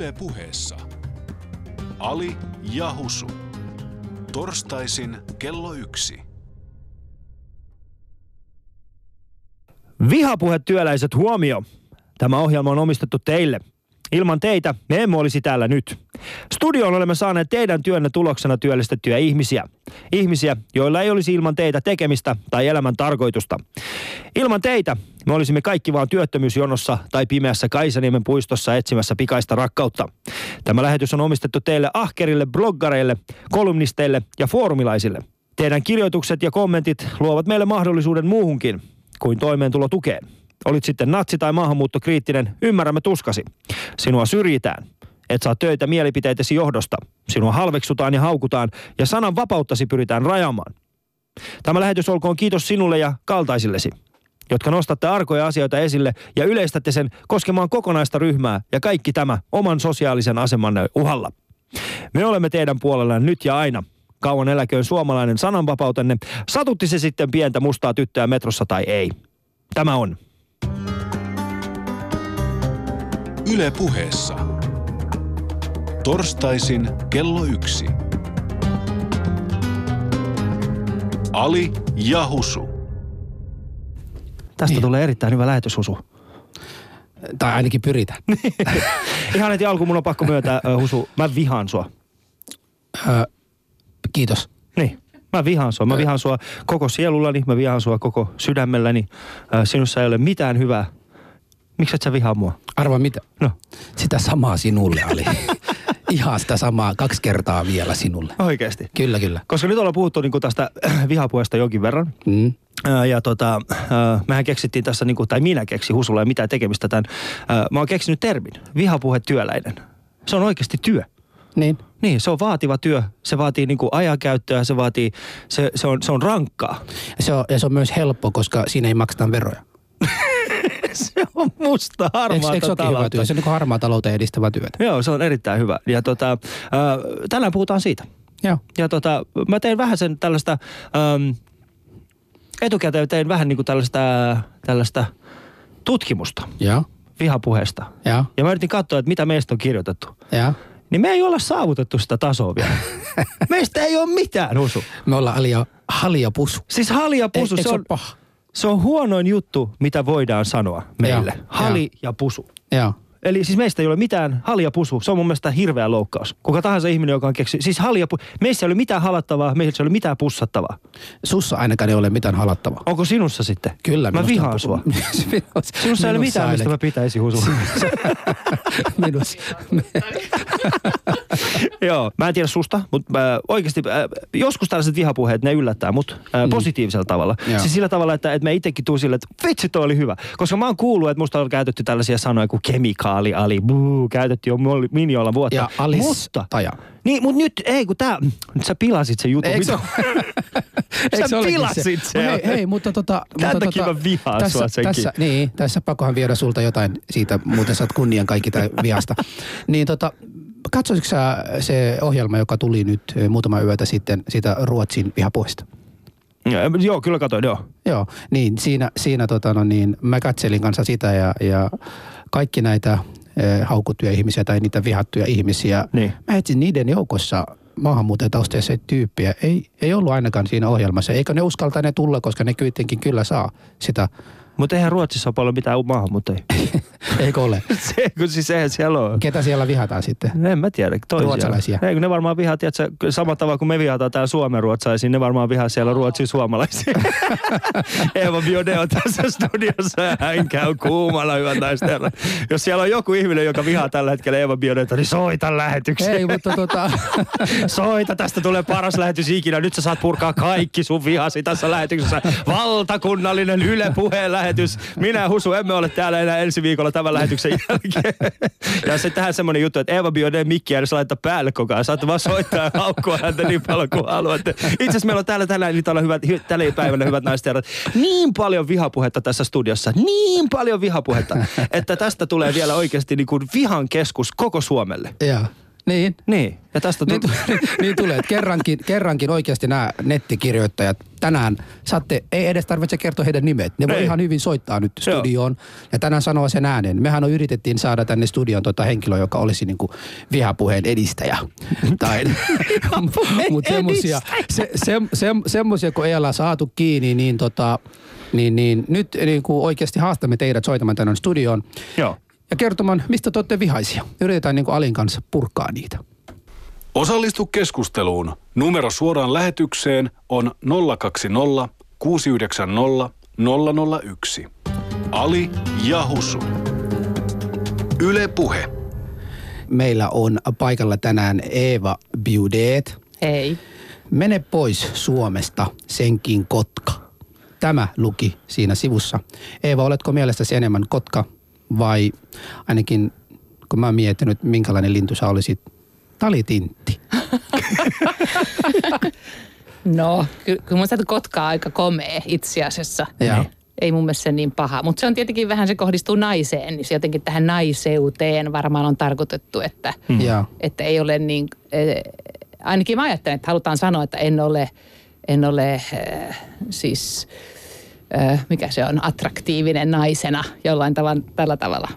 Yle puheessa. Ali ja Husu. Torstaisin kello yksi. Vihapuhe työläiset huomio. Tämä ohjelma on omistettu teille. Ilman teitä me emme olisi täällä nyt. Studioon olemme saaneet teidän työnne tuloksena työllistettyjä ihmisiä. Ihmisiä, joilla ei olisi ilman teitä tekemistä tai elämän tarkoitusta. Ilman teitä me olisimme kaikki vaan työttömyysjonossa tai pimeässä Kaisaniemen puistossa etsimässä pikaista rakkautta. Tämä lähetys on omistettu teille ahkerille bloggareille, kolumnisteille ja foorumilaisille. Teidän kirjoitukset ja kommentit luovat meille mahdollisuuden muuhunkin kuin toimeentulotukeen. Olit sitten natsi tai maahanmuuttokriittinen, ymmärrämme tuskasi. Sinua syrjitään. Et saa töitä mielipiteitesi johdosta. Sinua halveksutaan ja haukutaan ja sanan vapauttasi pyritään rajaamaan. Tämä lähetys olkoon kiitos sinulle ja kaltaisillesi, jotka nostatte arkoja asioita esille ja yleistätte sen koskemaan kokonaista ryhmää ja kaikki tämä oman sosiaalisen asemanne uhalla. Me olemme teidän puolellanne nyt ja aina. Kauan eläköön suomalainen sananvapautenne, satutti se sitten pientä mustaa tyttöä metrossa tai ei. Tämä on Yle puheessa. Torstaisin kello yksi. Ali ja Husu. Tästä Niin. tulee erittäin hyvä lähetyshusu. Tai ainakin pyritään. Ihan heti alkuun mun on pakko myöntää, Husu, mä vihaan sua. Ö, kiitos. Niin, mä vihaan sua. Mä vihaan sua koko sielullani, mä vihaan sua koko sydämelläni. Sinussa ei ole mitään hyvää. Miksi et sä vihaa mua? Arva mitä? No, Sitä samaa sinulle, Ali. Ihan sitä samaa kaksi kertaa vielä sinulle. oikeasti. Kyllä, kyllä. Koska nyt ollaan puhuttu niin tästä vihapuheesta jonkin verran. Mm. Ja tota, mehän keksittiin tässä, niin kuin, tai minä keksin, Husulla ei mitään tekemistä tämän. Mä oon keksinyt termin, vihapuhe työläinen. Se on oikeasti työ. Niin. Niin, se on vaativa työ. Se vaatii niin kuin ajankäyttöä, se vaatii, se, se, on, se on rankkaa. Se on, ja se on myös helppo, koska siinä ei makseta veroja. se on musta Eikö, harmaata eikö se olekin hyvä taloutta. työ? Se on niin harmaa talouteen edistävä työtä. Joo, se on erittäin hyvä. Ja tota, ää, tänään puhutaan siitä. Joo. Ja tota, mä tein vähän sen tällaista, äm, etukäteen tein vähän niin kuin tällaista, tällaista tutkimusta Joo. vihapuheesta. Joo. Ja mä yritin katsoa, että mitä meistä on kirjoitettu. Joo. Niin me ei olla saavutettu sitä tasoa vielä. meistä ei ole mitään, Husu. Me ollaan Ali ja, Hali ja Pusu. Siis hali ja pusu, Eikö se, se on, paha? Se on huonoin juttu, mitä voidaan sanoa meille. Joo, hali ja pusu. Joo. Eli siis meistä ei ole mitään hali ja pusu. Se on mun mielestä hirveä loukkaus. Kuka tahansa ihminen, joka on keksi... Siis hali ja pusu. Meissä ei ole mitään halattavaa, meissä ei ole mitään pussattavaa. Sussa ainakaan ei ole mitään halattavaa. Onko sinussa sitten? Kyllä. Mä vihaan on- sua. Sinussa ei ole mitään, mistä mä ainakin. pitäisin husua. Minussa. Joo, mä en tiedä susta, mutta äh, oikeasti äh, joskus tällaiset vihapuheet, ne yllättää mut äh, positiivisella tavalla. Joo. Siis sillä tavalla, että, että mä itsekin tuun sille, että vitsi toi oli hyvä. Koska mä oon kuullut, että musta on käytetty tällaisia sanoja kuin kemikaali, ali, buu, käytetty jo minjoilla vuotta. Ja Alice mutta, Taja. Niin, mutta nyt, ei kun tää, nyt sä pilasit sen jutun. Eikö se Sä se olekin pilasit sen. No Hei, hei, mutta tota... Tämän mutta takia tota, mä vihaan tässä, sua senkin. Tässä, niin, tässä pakkohan viedä sulta jotain siitä, muuten saat kunnian kaikki tai vihasta. niin tota, katsoisitko sä se ohjelma, joka tuli nyt eh, muutama yötä sitten siitä Ruotsin vihapuheesta? Joo, kyllä katoin, joo. Joo, niin siinä, siinä tota, no niin, mä katselin kanssa sitä ja, ja kaikki näitä eh, haukuttuja ihmisiä tai niitä vihattuja ihmisiä. Niin. Mä etsin niiden joukossa maahanmuuttajataustaisia tyyppiä. Ei, ei ollut ainakaan siinä ohjelmassa. Eikö ne uskaltaneet tulla, koska ne kuitenkin kyllä saa sitä. Mutta eihän Ruotsissa ole paljon mitään maahanmuuttajia. Eikö ole? Se, kun siis eihän siellä ole. Ketä siellä vihataan sitten? En mä tiedä, toisia. Ruotsalaisia. Ei, kun ne varmaan vihaa, tiedätkö, samalla tavalla kuin me vihataan täällä Suomen ruotsalaisia, ne varmaan vihaa siellä Ruotsin suomalaisia. Eeva Biode on tässä studiossa ja hän käy kuumalla, ja herrat. Jos siellä on joku ihminen, joka vihaa tällä hetkellä Eeva Biodeta, niin soita lähetykseen. Ei, mutta tota, Soita, tästä tulee paras lähetys ikinä. Nyt sä saat purkaa kaikki sun vihasi tässä lähetyksessä. Valtakunnallinen Yle puheen lähetys. Minä Husu emme ole täällä enää ensi viikolla tämän lähetyksen jälkeen. Ja sitten tähän semmonen juttu, että Eva Biodeen mikkiä edes laittaa päälle koko ajan. Saatte vaan soittaa ja haukkua häntä niin paljon kuin haluatte. Itse asiassa meillä on täällä tänään, niitä on hyvät, hy, tällä päivänä hyvät naiset ja niin paljon vihapuhetta tässä studiossa. Niin paljon vihapuhetta, että tästä tulee vielä oikeasti niin kuin vihan keskus koko Suomelle. joo. Niin. Niin, ja tästä Niin, tu- niin tulee, että kerrankin, kerrankin oikeasti nämä nettikirjoittajat tänään saatte, ei edes tarvitse kertoa heidän nimet. Ne voi Ei. ihan hyvin soittaa nyt Joo. studioon ja tänään sanoa sen äänen. Mehän on yritettiin saada tänne studioon tota henkilö, joka olisi niinku vihapuheen edistäjä. tai, mutta semmosia, se, se, se, semmosia, kun ei olla saatu kiinni, niin, tota, niin, niin nyt niin kuin oikeasti haastamme teidät soitamaan tänne studioon Joo. Ja kertomaan, mistä te olette vihaisia. Yritetään niin kuin Alin kanssa purkaa niitä. Osallistu keskusteluun. Numero suoraan lähetykseen on 020 690 001. Ali ja Husu. Yle Puhe. Meillä on paikalla tänään Eeva Biudet. Ei. Mene pois Suomesta, senkin kotka. Tämä luki siinä sivussa. Eeva, oletko mielestäsi enemmän kotka vai ainakin kun mä oon miettinyt, minkälainen lintu sä olisit, talitintti. No, ky- kyllä mun että kotka on aika komea itse asiassa. Joo. Ei mun mielestä se niin paha. Mutta se on tietenkin vähän, se kohdistuu naiseen, niin se jotenkin tähän naiseuteen varmaan on tarkoitettu, että, Mm. Että ei ole niin, eh, ainakin mä ajattelen, että halutaan sanoa, että en ole, en ole eh, siis, mikä se on, attraktiivinen naisena jollain tavalla, tällä tavalla.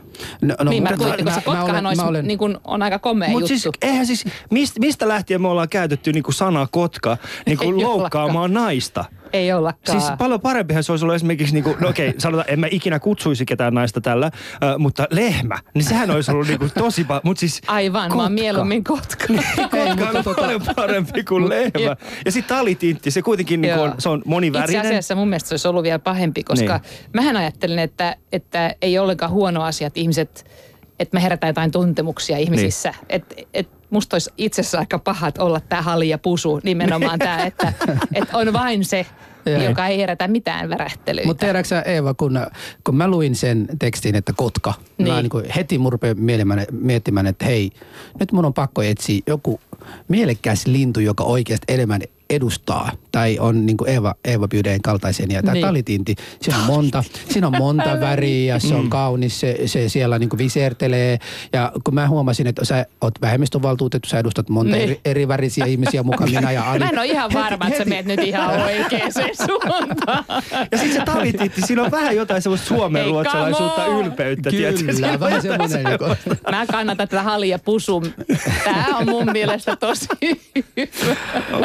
No, No, niin, mä, kuitenkin, koska kotkahan olisi, olen, niin kuin, on aika komea Mutta juttu. siis, eihän siis, mistä, mistä lähtien me ollaan käytetty niinku sanaa kotka niinku Ei loukkaamaan naista? Ei ollakaan. Siis paljon parempihan se olisi ollut esimerkiksi, niinku, no okei, sanotaan, en mä ikinä kutsuisi ketään naista tällä, äh, mutta lehmä, niin sehän olisi ollut niinku tosi pa- mutta siis Aivan, mä oon kotka. mieluummin kotka. Kotka on tota- paljon parempi kuin lehmä. Ja sitten talitintti, se kuitenkin Joo. on, se on Itse monivärinen. asiassa mun mielestä se olisi ollut vielä pahempi, koska Niin. niin. mähän ajattelin, että, että ei ollenkaan huono asia, että ihmiset, että me herätään jotain tuntemuksia ihmisissä. Niin. Että et musta olisi itse asiassa aika pahat olla tämä hali ja pusu, nimenomaan tämä, että, että on vain se, Joo. joka ei herätä mitään värähtelyitä. Mutta tiedätkö sä, Eeva, kun, kun mä luin sen tekstin, että kotka, niin. mä Niin. kuin heti mun mielemään- miettimään, että hei, nyt mun on pakko etsiä joku mielekkäs lintu, joka oikeasti enemmän edustaa tai on niin kuin Eeva, Eeva Bydeen kaltaisen. Ja tämä niin. Talitinti, siinä on monta, siinä on monta väriä, se on kaunis, se, se siellä niin kuin visertelee. Ja kun mä huomasin, että sä oot vähemmistövaltuutettu, sä edustat monta Niin. eri, eri värisiä ihmisiä mukaan minä ja Ali. Mä en ole ihan Heti- varma, että sä meet nyt ihan oikeaan suuntaan. Ja sitten se talitintti, siinä on vähän jotain semmoista suomen ruotsalaisuutta ylpeyttä. Kyllä, vähän semmoinen. Mä kannatan tätä hali ja pusu. Tämä on mun mielestä tosi hyvä.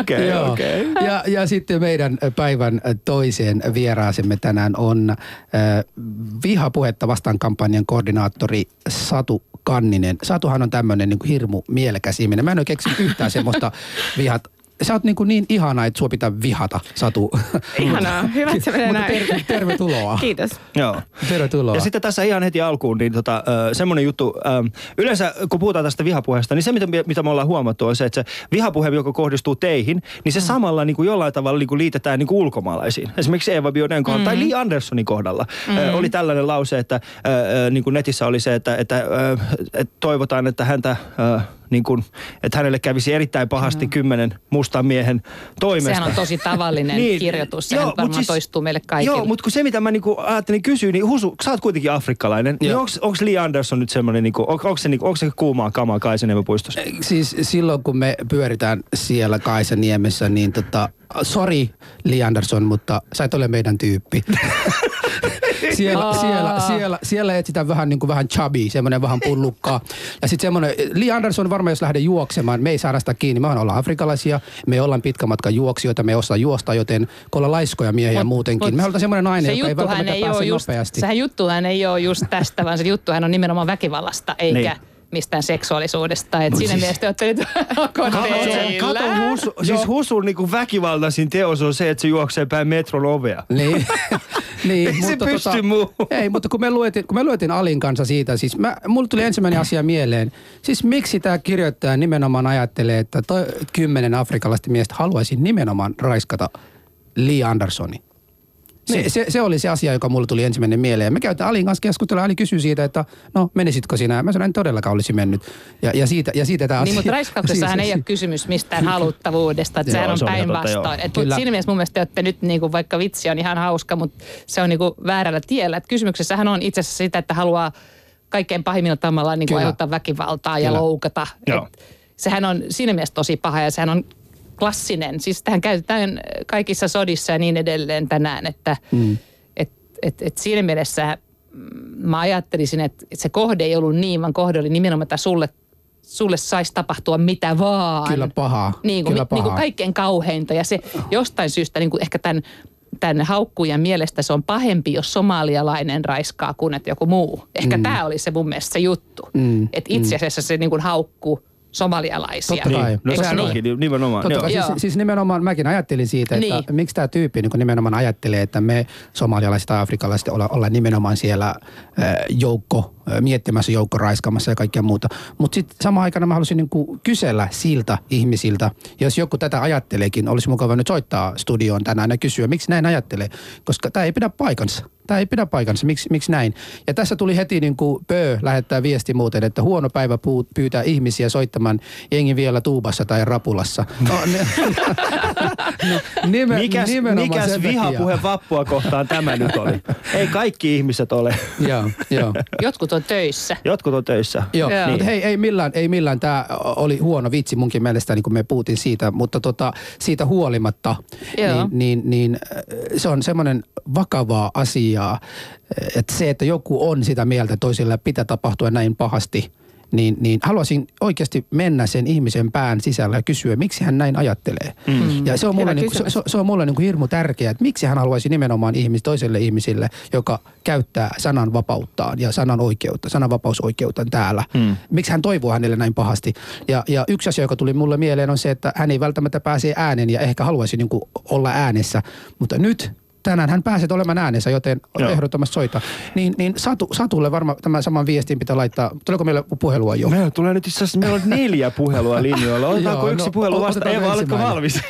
Okei, Joo. Okei. Ja, ja sitten meidän päivän toiseen vieraasemme tänään on äh, vihapuhetta vastaan kampanjan koordinaattori Satu Kanninen. Satuhan on tämmöinen niin hirmu mielekäs ihminen. Mä en ole keksinyt yhtään semmoista vihat. Sä oot niin, kuin niin ihana, että sua pitää vihata, Satu. Ihanaa, hyvä, että se menee Mutta näin. ter- tervetuloa. Kiitos. Joo. Tervetuloa. Ja sitten tässä ihan heti alkuun, niin tota, semmoinen juttu, yleensä kun puhutaan tästä vihapuheesta, niin se mitä, mitä me ollaan huomattu on se, että se vihapuhe, joka kohdistuu teihin, niin se samalla niin kuin jollain tavalla niin kuin liitetään niin kuin ulkomaalaisiin. Esimerkiksi Eva Bioden kohdalla tai Lee Andersonin kohdalla ö, oli tällainen lause, että niin kuin netissä oli se, että, että, että toivotaan, että häntä... Niin kuin, että hänelle kävisi erittäin pahasti kymmenen mustan miehen toimesta. Sehän on tosi tavallinen niin, kirjoitus. Sehän joo, varmaan mut siis, toistuu meille kaikille. Joo, mutta kun se mitä mä niinku ajattelin kysyä, niin Husu, sä oot kuitenkin afrikkalainen. Niin Joo. onks, onks Lee Anderson nyt semmoinen, niinku, on, onko se, niinku, onko se kuumaa kamaa Kaisaniemen puistossa? Siis silloin kun me pyöritään siellä Kaisaniemessä, niin tota, sorry Lee Anderson, mutta sä et ole meidän tyyppi. siellä, siellä, siellä, siellä etsitään vähän niin kuin vähän chubby, semmoinen vähän pullukkaa. Ja sitten semmoinen, Lee Anderson varmaan jos lähde juoksemaan, me ei saada sitä kiinni. Me ollaan afrikalaisia, me ollaan pitkän matkan juoksijoita, me osaa juosta, joten kun ollaan laiskoja miehiä Mut- muutenkin. mut me halutaan semmoinen nainen, se joka ei välttämättä ei pääse just, nopeasti. Sehän juttuhan ei ole just tästä, vaan se juttuhan on nimenomaan väkivallasta, eikä Niin. Mistään seksuaalisuudesta. Et siinä siis- mielessä te olette nyt Kato, Husu, siis Husun niinku väkivaltaisin teos on se, että se juoksee päin metron ovea. Niin, niin Ei se pysty muuhun. Ei, mutta kun me, luetin, kun me luetin Alin kanssa siitä, siis mä, mulle tuli ensimmäinen asia mieleen. Siis miksi tämä kirjoittaja nimenomaan ajattelee, että toi kymmenen afrikkalaista miestä haluaisi nimenomaan raiskata Lee Andersoni? Se, Niin. se, se, oli se asia, joka mulle tuli ensimmäinen mieleen. Me käytiin Alin kanssa keskustelua. Ali kysyi siitä, että no menisitkö sinä? Mä sanoin, en todellakaan olisi mennyt. Ja, ja, siitä, ja siitä tämä asia. Niin, mutta raiskauksessahan Siis- ei ole kysymys mistään haluttavuudesta. Että sehän on se on päinvastoin. Siinä mielessä mun mielestä olette nyt, niin kuin, vaikka vitsi on ihan hauska, mutta se on niin kuin väärällä tiellä. Et kysymyksessähän on itse asiassa sitä, että haluaa kaikkein pahimmilla tavalla niin kuin aiheuttaa väkivaltaa ja Kyllä. loukata. Joo. Et, sehän on siinä mielessä tosi paha ja sehän on klassinen. Siis tähän käytetään kaikissa sodissa ja niin edelleen tänään, että mm. et, et, et siinä mielessä mm, mä ajattelisin, että se kohde ei ollut niin, vaan kohde oli nimenomaan, että sulle sulle saisi tapahtua mitä vaan. Kyllä pahaa. Niin kuin, Kyllä Niin kuin pahaa. kaikkein kauheinta. Ja se jostain syystä niin kuin ehkä tämän, tämän haukkujan mielestä se on pahempi, jos somalialainen raiskaa kuin että joku muu. Ehkä mm. tämä oli se mun mielestä se juttu. Mm, Että itse asiassa se niin kuin haukkuu somalialaisia. Totta kai. Niin, no sehän niin? onkin nimenomaan. Totta kai, siis, Joo. siis nimenomaan mäkin ajattelin siitä, että Niin. miksi tämä tyyppi niin nimenomaan ajattelee, että me somalialaiset tai afrikalaiset olla, olla nimenomaan siellä äh, joukko, miettimässä joukko raiskaamassa ja kaikkea muuta. Mutta sitten samaan aikana mä halusin niin kysellä siltä ihmisiltä, jos joku tätä ajatteleekin, olisi mukava nyt soittaa studioon tänään ja kysyä, miksi näin ajattelee, koska tämä ei pidä paikansa. Tämä ei pidä paikansa, miksi, miksi näin? Ja tässä tuli heti niin kuin Pö lähettää viesti muuten, että huono päivä puu- pyytää ihmisiä soittamaan jengi vielä tuubassa tai rapulassa. No, ne, no, nime, Mikäs, mikäs vihapuhe vappua kohtaan tämä nyt oli? Ei kaikki ihmiset ole. Joo, joo. Jotkut on töissä. Jotkut on töissä. Joo, Joo. mutta hei, ei millään, ei millään. Tämä oli huono vitsi munkin mielestä, niin kuin me puhuttiin siitä, mutta tota, siitä huolimatta, Joo. niin, niin, niin äh, se on semmoinen vakavaa asiaa, että se, että joku on sitä mieltä, että toisille pitää tapahtua näin pahasti, niin, niin haluaisin oikeasti mennä sen ihmisen pään sisällä ja kysyä, miksi hän näin ajattelee. Mm. Ja se on mulle, Hyvä niin, se, se, on mulle niin kuin hirmu tärkeää, että miksi hän haluaisi nimenomaan ihmis, toiselle ihmisille, joka käyttää sanan vapauttaan ja sanan oikeutta, sananvapausoikeutta täällä. Mm. Miksi hän toivoo hänelle näin pahasti. Ja, ja yksi asia, joka tuli mulle mieleen on se, että hän ei välttämättä pääse ääneen ja ehkä haluaisi niin kuin olla äänessä. Mutta nyt tänään hän pääset olemaan äänessä, joten Joo. ehdottomasti soita. Niin, niin Satu, Satulle varmaan tämän saman viestin pitää laittaa. Tuleeko meille puhelua jo? Meillä tulee nyt itse asiassa, meillä on neljä puhelua linjoilla. Otetaanko Joo, yksi no, puhelu vasta? Eeva, oletko valmis?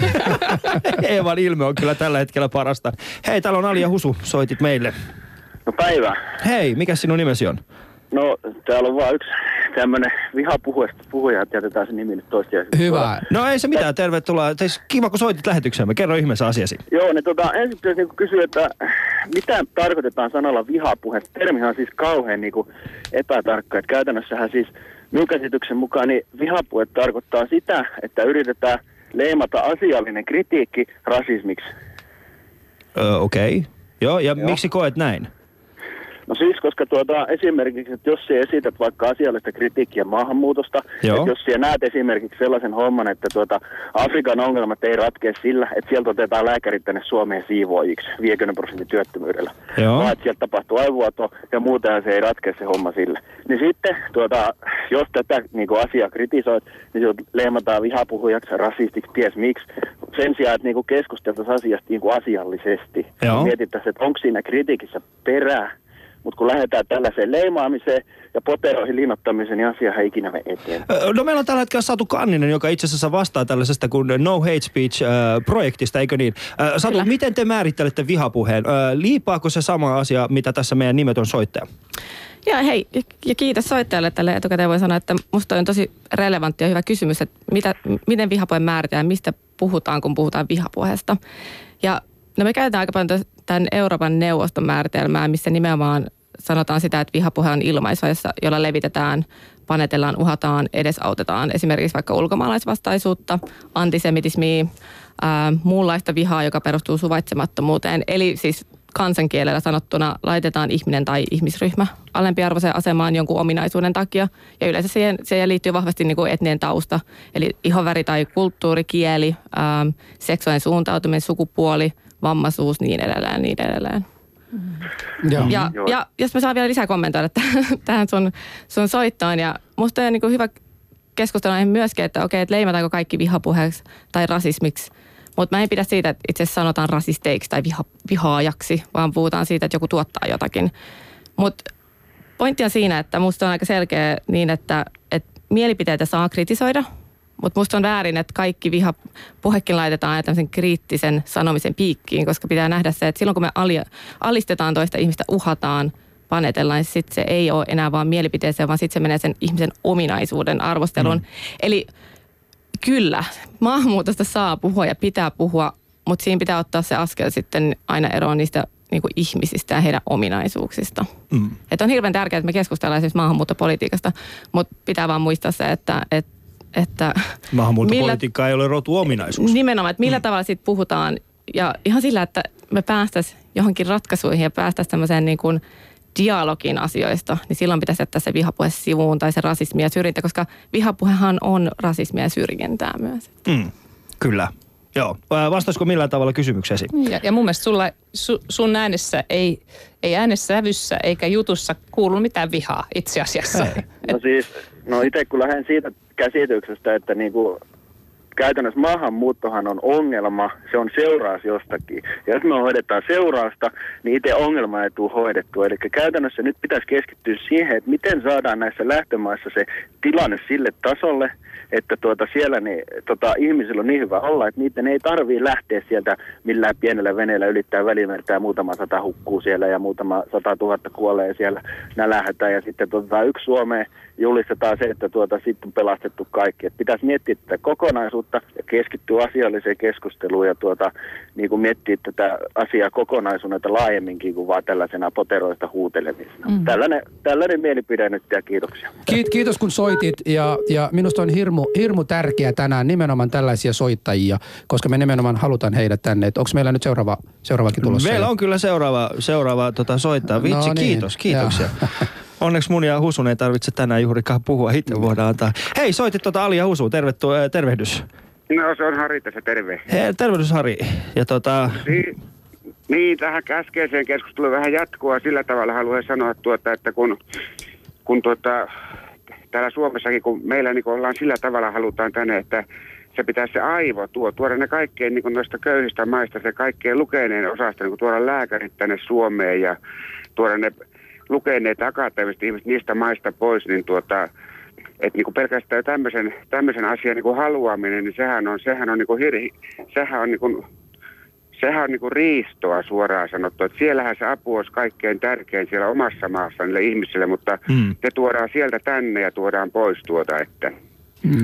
Eevan ilme on kyllä tällä hetkellä parasta. Hei, täällä on Ali ja Husu, soitit meille. No päivä. Hei, mikä sinun nimesi on? No täällä on vaan yksi tämmönen vihapuhuja, puhuja, että jätetään se nimi nyt toistiaisesti. Hyvä. No ei se mitään, tervetuloa. Teis, kiva, kun soitit lähetykseen. Kerro ihmeessä asiasi. Joo, niin tota, ensin pitäisi niinku kysyä, että mitä tarkoitetaan sanalla vihapuhe? Termihan on siis kauhean niinku epätarkka. Että käytännössähän siis minun käsityksen mukaan niin vihapuhe tarkoittaa sitä, että yritetään leimata asiallinen kritiikki rasismiksi. Öö, Okei. Okay. Joo, ja Joo. miksi koet näin? Siis, koska tuota, esimerkiksi, että jos sä esität vaikka asiallista kritiikkiä maahanmuutosta, Joo. että jos sä näet esimerkiksi sellaisen homman, että tuota, Afrikan ongelmat ei ratkea sillä, että sieltä otetaan lääkärit tänne Suomeen siivoojiksi 50 prosentin työttömyydellä, Joo. vaan että sieltä tapahtuu aivoato ja muutenhan se ei ratkea se homma sillä. Niin sitten, tuota, jos tätä niin kuin asiaa kritisoit, niin sinut leimataan vihapuhujaksi, rasistiksi, ties miksi. Sen sijaan, että niin kuin keskusteltaisiin asiasta niin kuin asiallisesti. Joo. Mietittäisiin, että onko siinä kritiikissä perää. Mutta kun lähdetään tällaiseen leimaamiseen ja poteroihin linnoittamiseen, niin asiahan ei ikinä mene eteen. No meillä on tällä hetkellä Satu Kanninen, joka itse asiassa vastaa tällaisesta kuin No Hate Speech-projektista, eikö niin? Satu, Kyllä. miten te määrittelette vihapuheen? Liipaako se sama asia, mitä tässä meidän nimetön soittaja? Ja hei, ja- kiitos soittajalle tälle etukäteen. Voi sanoa, että musta on tosi relevantti ja hyvä kysymys, että mitä, miten vihapuhe määritään, mistä puhutaan, kun puhutaan vihapuheesta. Ja no me käytetään aika paljon tämän Euroopan neuvoston määritelmää, missä nimenomaan sanotaan sitä, että vihapuhe on ilmaisua, jolla levitetään, panetellaan, uhataan, edesautetaan esimerkiksi vaikka ulkomaalaisvastaisuutta, antisemitismiä, ää, muunlaista vihaa, joka perustuu suvaitsemattomuuteen. Eli siis kansankielellä sanottuna laitetaan ihminen tai ihmisryhmä alempiarvoiseen asemaan jonkun ominaisuuden takia. Ja yleensä siihen, siihen liittyy vahvasti niin kuin etninen tausta, eli ihonväri tai kulttuuri, kieli, ää, seksuaalinen suuntautuminen, sukupuoli, vammaisuus, niin edelleen, niin edelleen. Joo. Ja, Joo. ja jos mä saan vielä lisää kommentoida tähän- tähän sun, sun soittoon. Ja musta on niin kuin hyvä keskustella aihe myöskin, että okei, että leimataanko kaikki vihapuheeksi tai rasismiksi. Mutta mä en pidä siitä, että itse asiassa sanotaan rasisteiksi tai viha, vihaajaksi, vaan puhutaan siitä, että joku tuottaa jotakin. Mutta pointti on siinä, että musta on aika selkeä niin, että, että mielipiteitä saa kritisoida, mutta musta on väärin, että kaikki vihapuhekin laitetaan tämmöisen kriittisen sanomisen piikkiin, koska pitää nähdä se, että silloin kun me ali, alistetaan toista ihmistä, uhataan, panetellaan, niin sitten se ei ole enää vaan mielipiteeseen, vaan sitten se menee sen ihmisen ominaisuuden arvosteluun. Mm. Eli kyllä, maahanmuutosta saa puhua ja pitää puhua, mutta siinä pitää ottaa se askel sitten aina eroon niistä niin kuin ihmisistä ja heidän ominaisuuksista. Mm. Että on hirveän tärkeää, että me keskustellaan esimerkiksi maahanmuuttopolitiikasta, mutta pitää vaan muistaa se, että, että että Maahanmuuttopolitiikka ei ole rotuominaisuus. nimenomaan, että millä tavalla siitä puhutaan ja ihan sillä, että me päästäisiin johonkin ratkaisuihin ja päästäisiin tämmöiseen niin kuin dialogin asioista, niin silloin pitäisi jättää se vihapuhe sivuun tai se rasismi ja syrjintä, koska vihapuhehan on rasismia ja syrjintää myös. Mm, kyllä. Joo. Vastaisiko millään tavalla kysymykseesi? Ja, ja mun mielestä sulla, su, sun äänessä ei, ei äänessä eikä jutussa kuulu mitään vihaa itse asiassa. Ei. No siis, no itse kun lähden siitä käsityksestä, että niinku käytännössä maahanmuuttohan on ongelma, se on seuraus jostakin. Ja jos me hoidetaan seurausta, niin itse ongelma ei tule hoidettua. Eli käytännössä nyt pitäisi keskittyä siihen, että miten saadaan näissä lähtömaissa se tilanne sille tasolle, että tuota siellä niin, tota, ihmisillä on niin hyvä olla, että niiden ei tarvii lähteä sieltä millään pienellä veneellä ylittää välimerta ja muutama sata hukkuu siellä ja muutama sata tuhatta kuolee siellä nälähätä ja sitten tuota, yksi Suomeen julistetaan se, että tuota, sitten on pelastettu kaikki. Et pitäisi miettiä tätä kokonaisuutta ja keskittyä asialliseen keskusteluun ja tuota, niin kuin miettiä tätä asiaa kokonaisuutta laajemminkin kuin vaan tällaisena poteroista huutelemisena. Mm. Tällainen, tällainen mielipide nyt ja kiitoksia. Kiit, kiitos kun soitit ja, ja minusta on hirmu, hirmu tärkeää tänään nimenomaan tällaisia soittajia, koska me nimenomaan halutaan heidät tänne. Onko meillä nyt seuraava, seuraavakin tulossa? Meillä on kyllä seuraava, seuraava tota, soittaa. Vitsi, No niin, kiitos, kiitoksia. Onneksi mun ja Husun ei tarvitse tänään juurikaan puhua, itse voidaan antaa. Hei, soitit tota Ali ja Husu, tervetu, äh, tervehdys. No se on Harri tässä, terve. Hei, tervehdys Hari. Ja tota, Niin, niin tähän äskeiseen keskusteluun vähän jatkoa sillä tavalla haluan sanoa tuota, että kun, kun tuota, täällä Suomessakin, kun meillä niin ollaan sillä tavalla halutaan tänne, että se pitää se aivo tuo, tuoda ne kaikkein niin noista köyhistä maista, se kaikkein lukeneen osasta, niin tuoda lääkärit tänne Suomeen ja tuoda ne lukeneet akateemiset ihmiset niistä maista pois, niin tuota, että niin pelkästään tämmöisen, tämmöisen asian niin haluaminen, niin sehän on, sehän on, niin kuin sehän on niin kuin, sehän on niin kuin riistoa suoraan sanottu. Että siellähän se apu olisi kaikkein tärkein siellä omassa maassa niille ihmisille, mutta Mm. mm. se tuodaan sieltä tänne ja tuodaan pois tuota, että...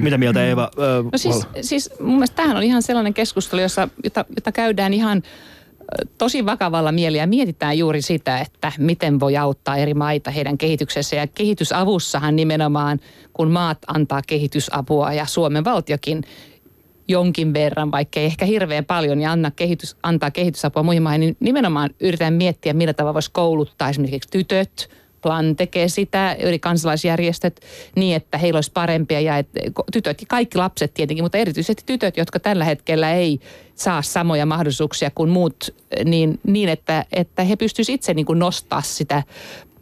mitä mieltä Eeva? Ö, No siis, siis mun mielestä tämähän on ihan sellainen keskustelu, jossa, jota, jota käydään ihan tosi vakavalla mielellä ja mietitään juuri sitä, että miten voi auttaa eri maita heidän kehityksessä. Ja kehitysavussahan nimenomaan, kun maat antaa kehitysapua ja Suomen valtiokin jonkin verran, vaikka ei ehkä hirveän paljon, niin anna kehitys, antaa kehitysapua muihin maihin, niin nimenomaan yritetään miettiä, millä tavalla voisi kouluttaa esimerkiksi tytöt, Plan tekee sitä, eri kansalaisjärjestöt, niin että heillä olisi parempia ja että tytöt kaikki lapset tietenkin, mutta erityisesti tytöt, jotka tällä hetkellä ei saa samoja mahdollisuuksia kuin muut, niin, niin että, että he pystyisivät itse niin kuin nostaa sitä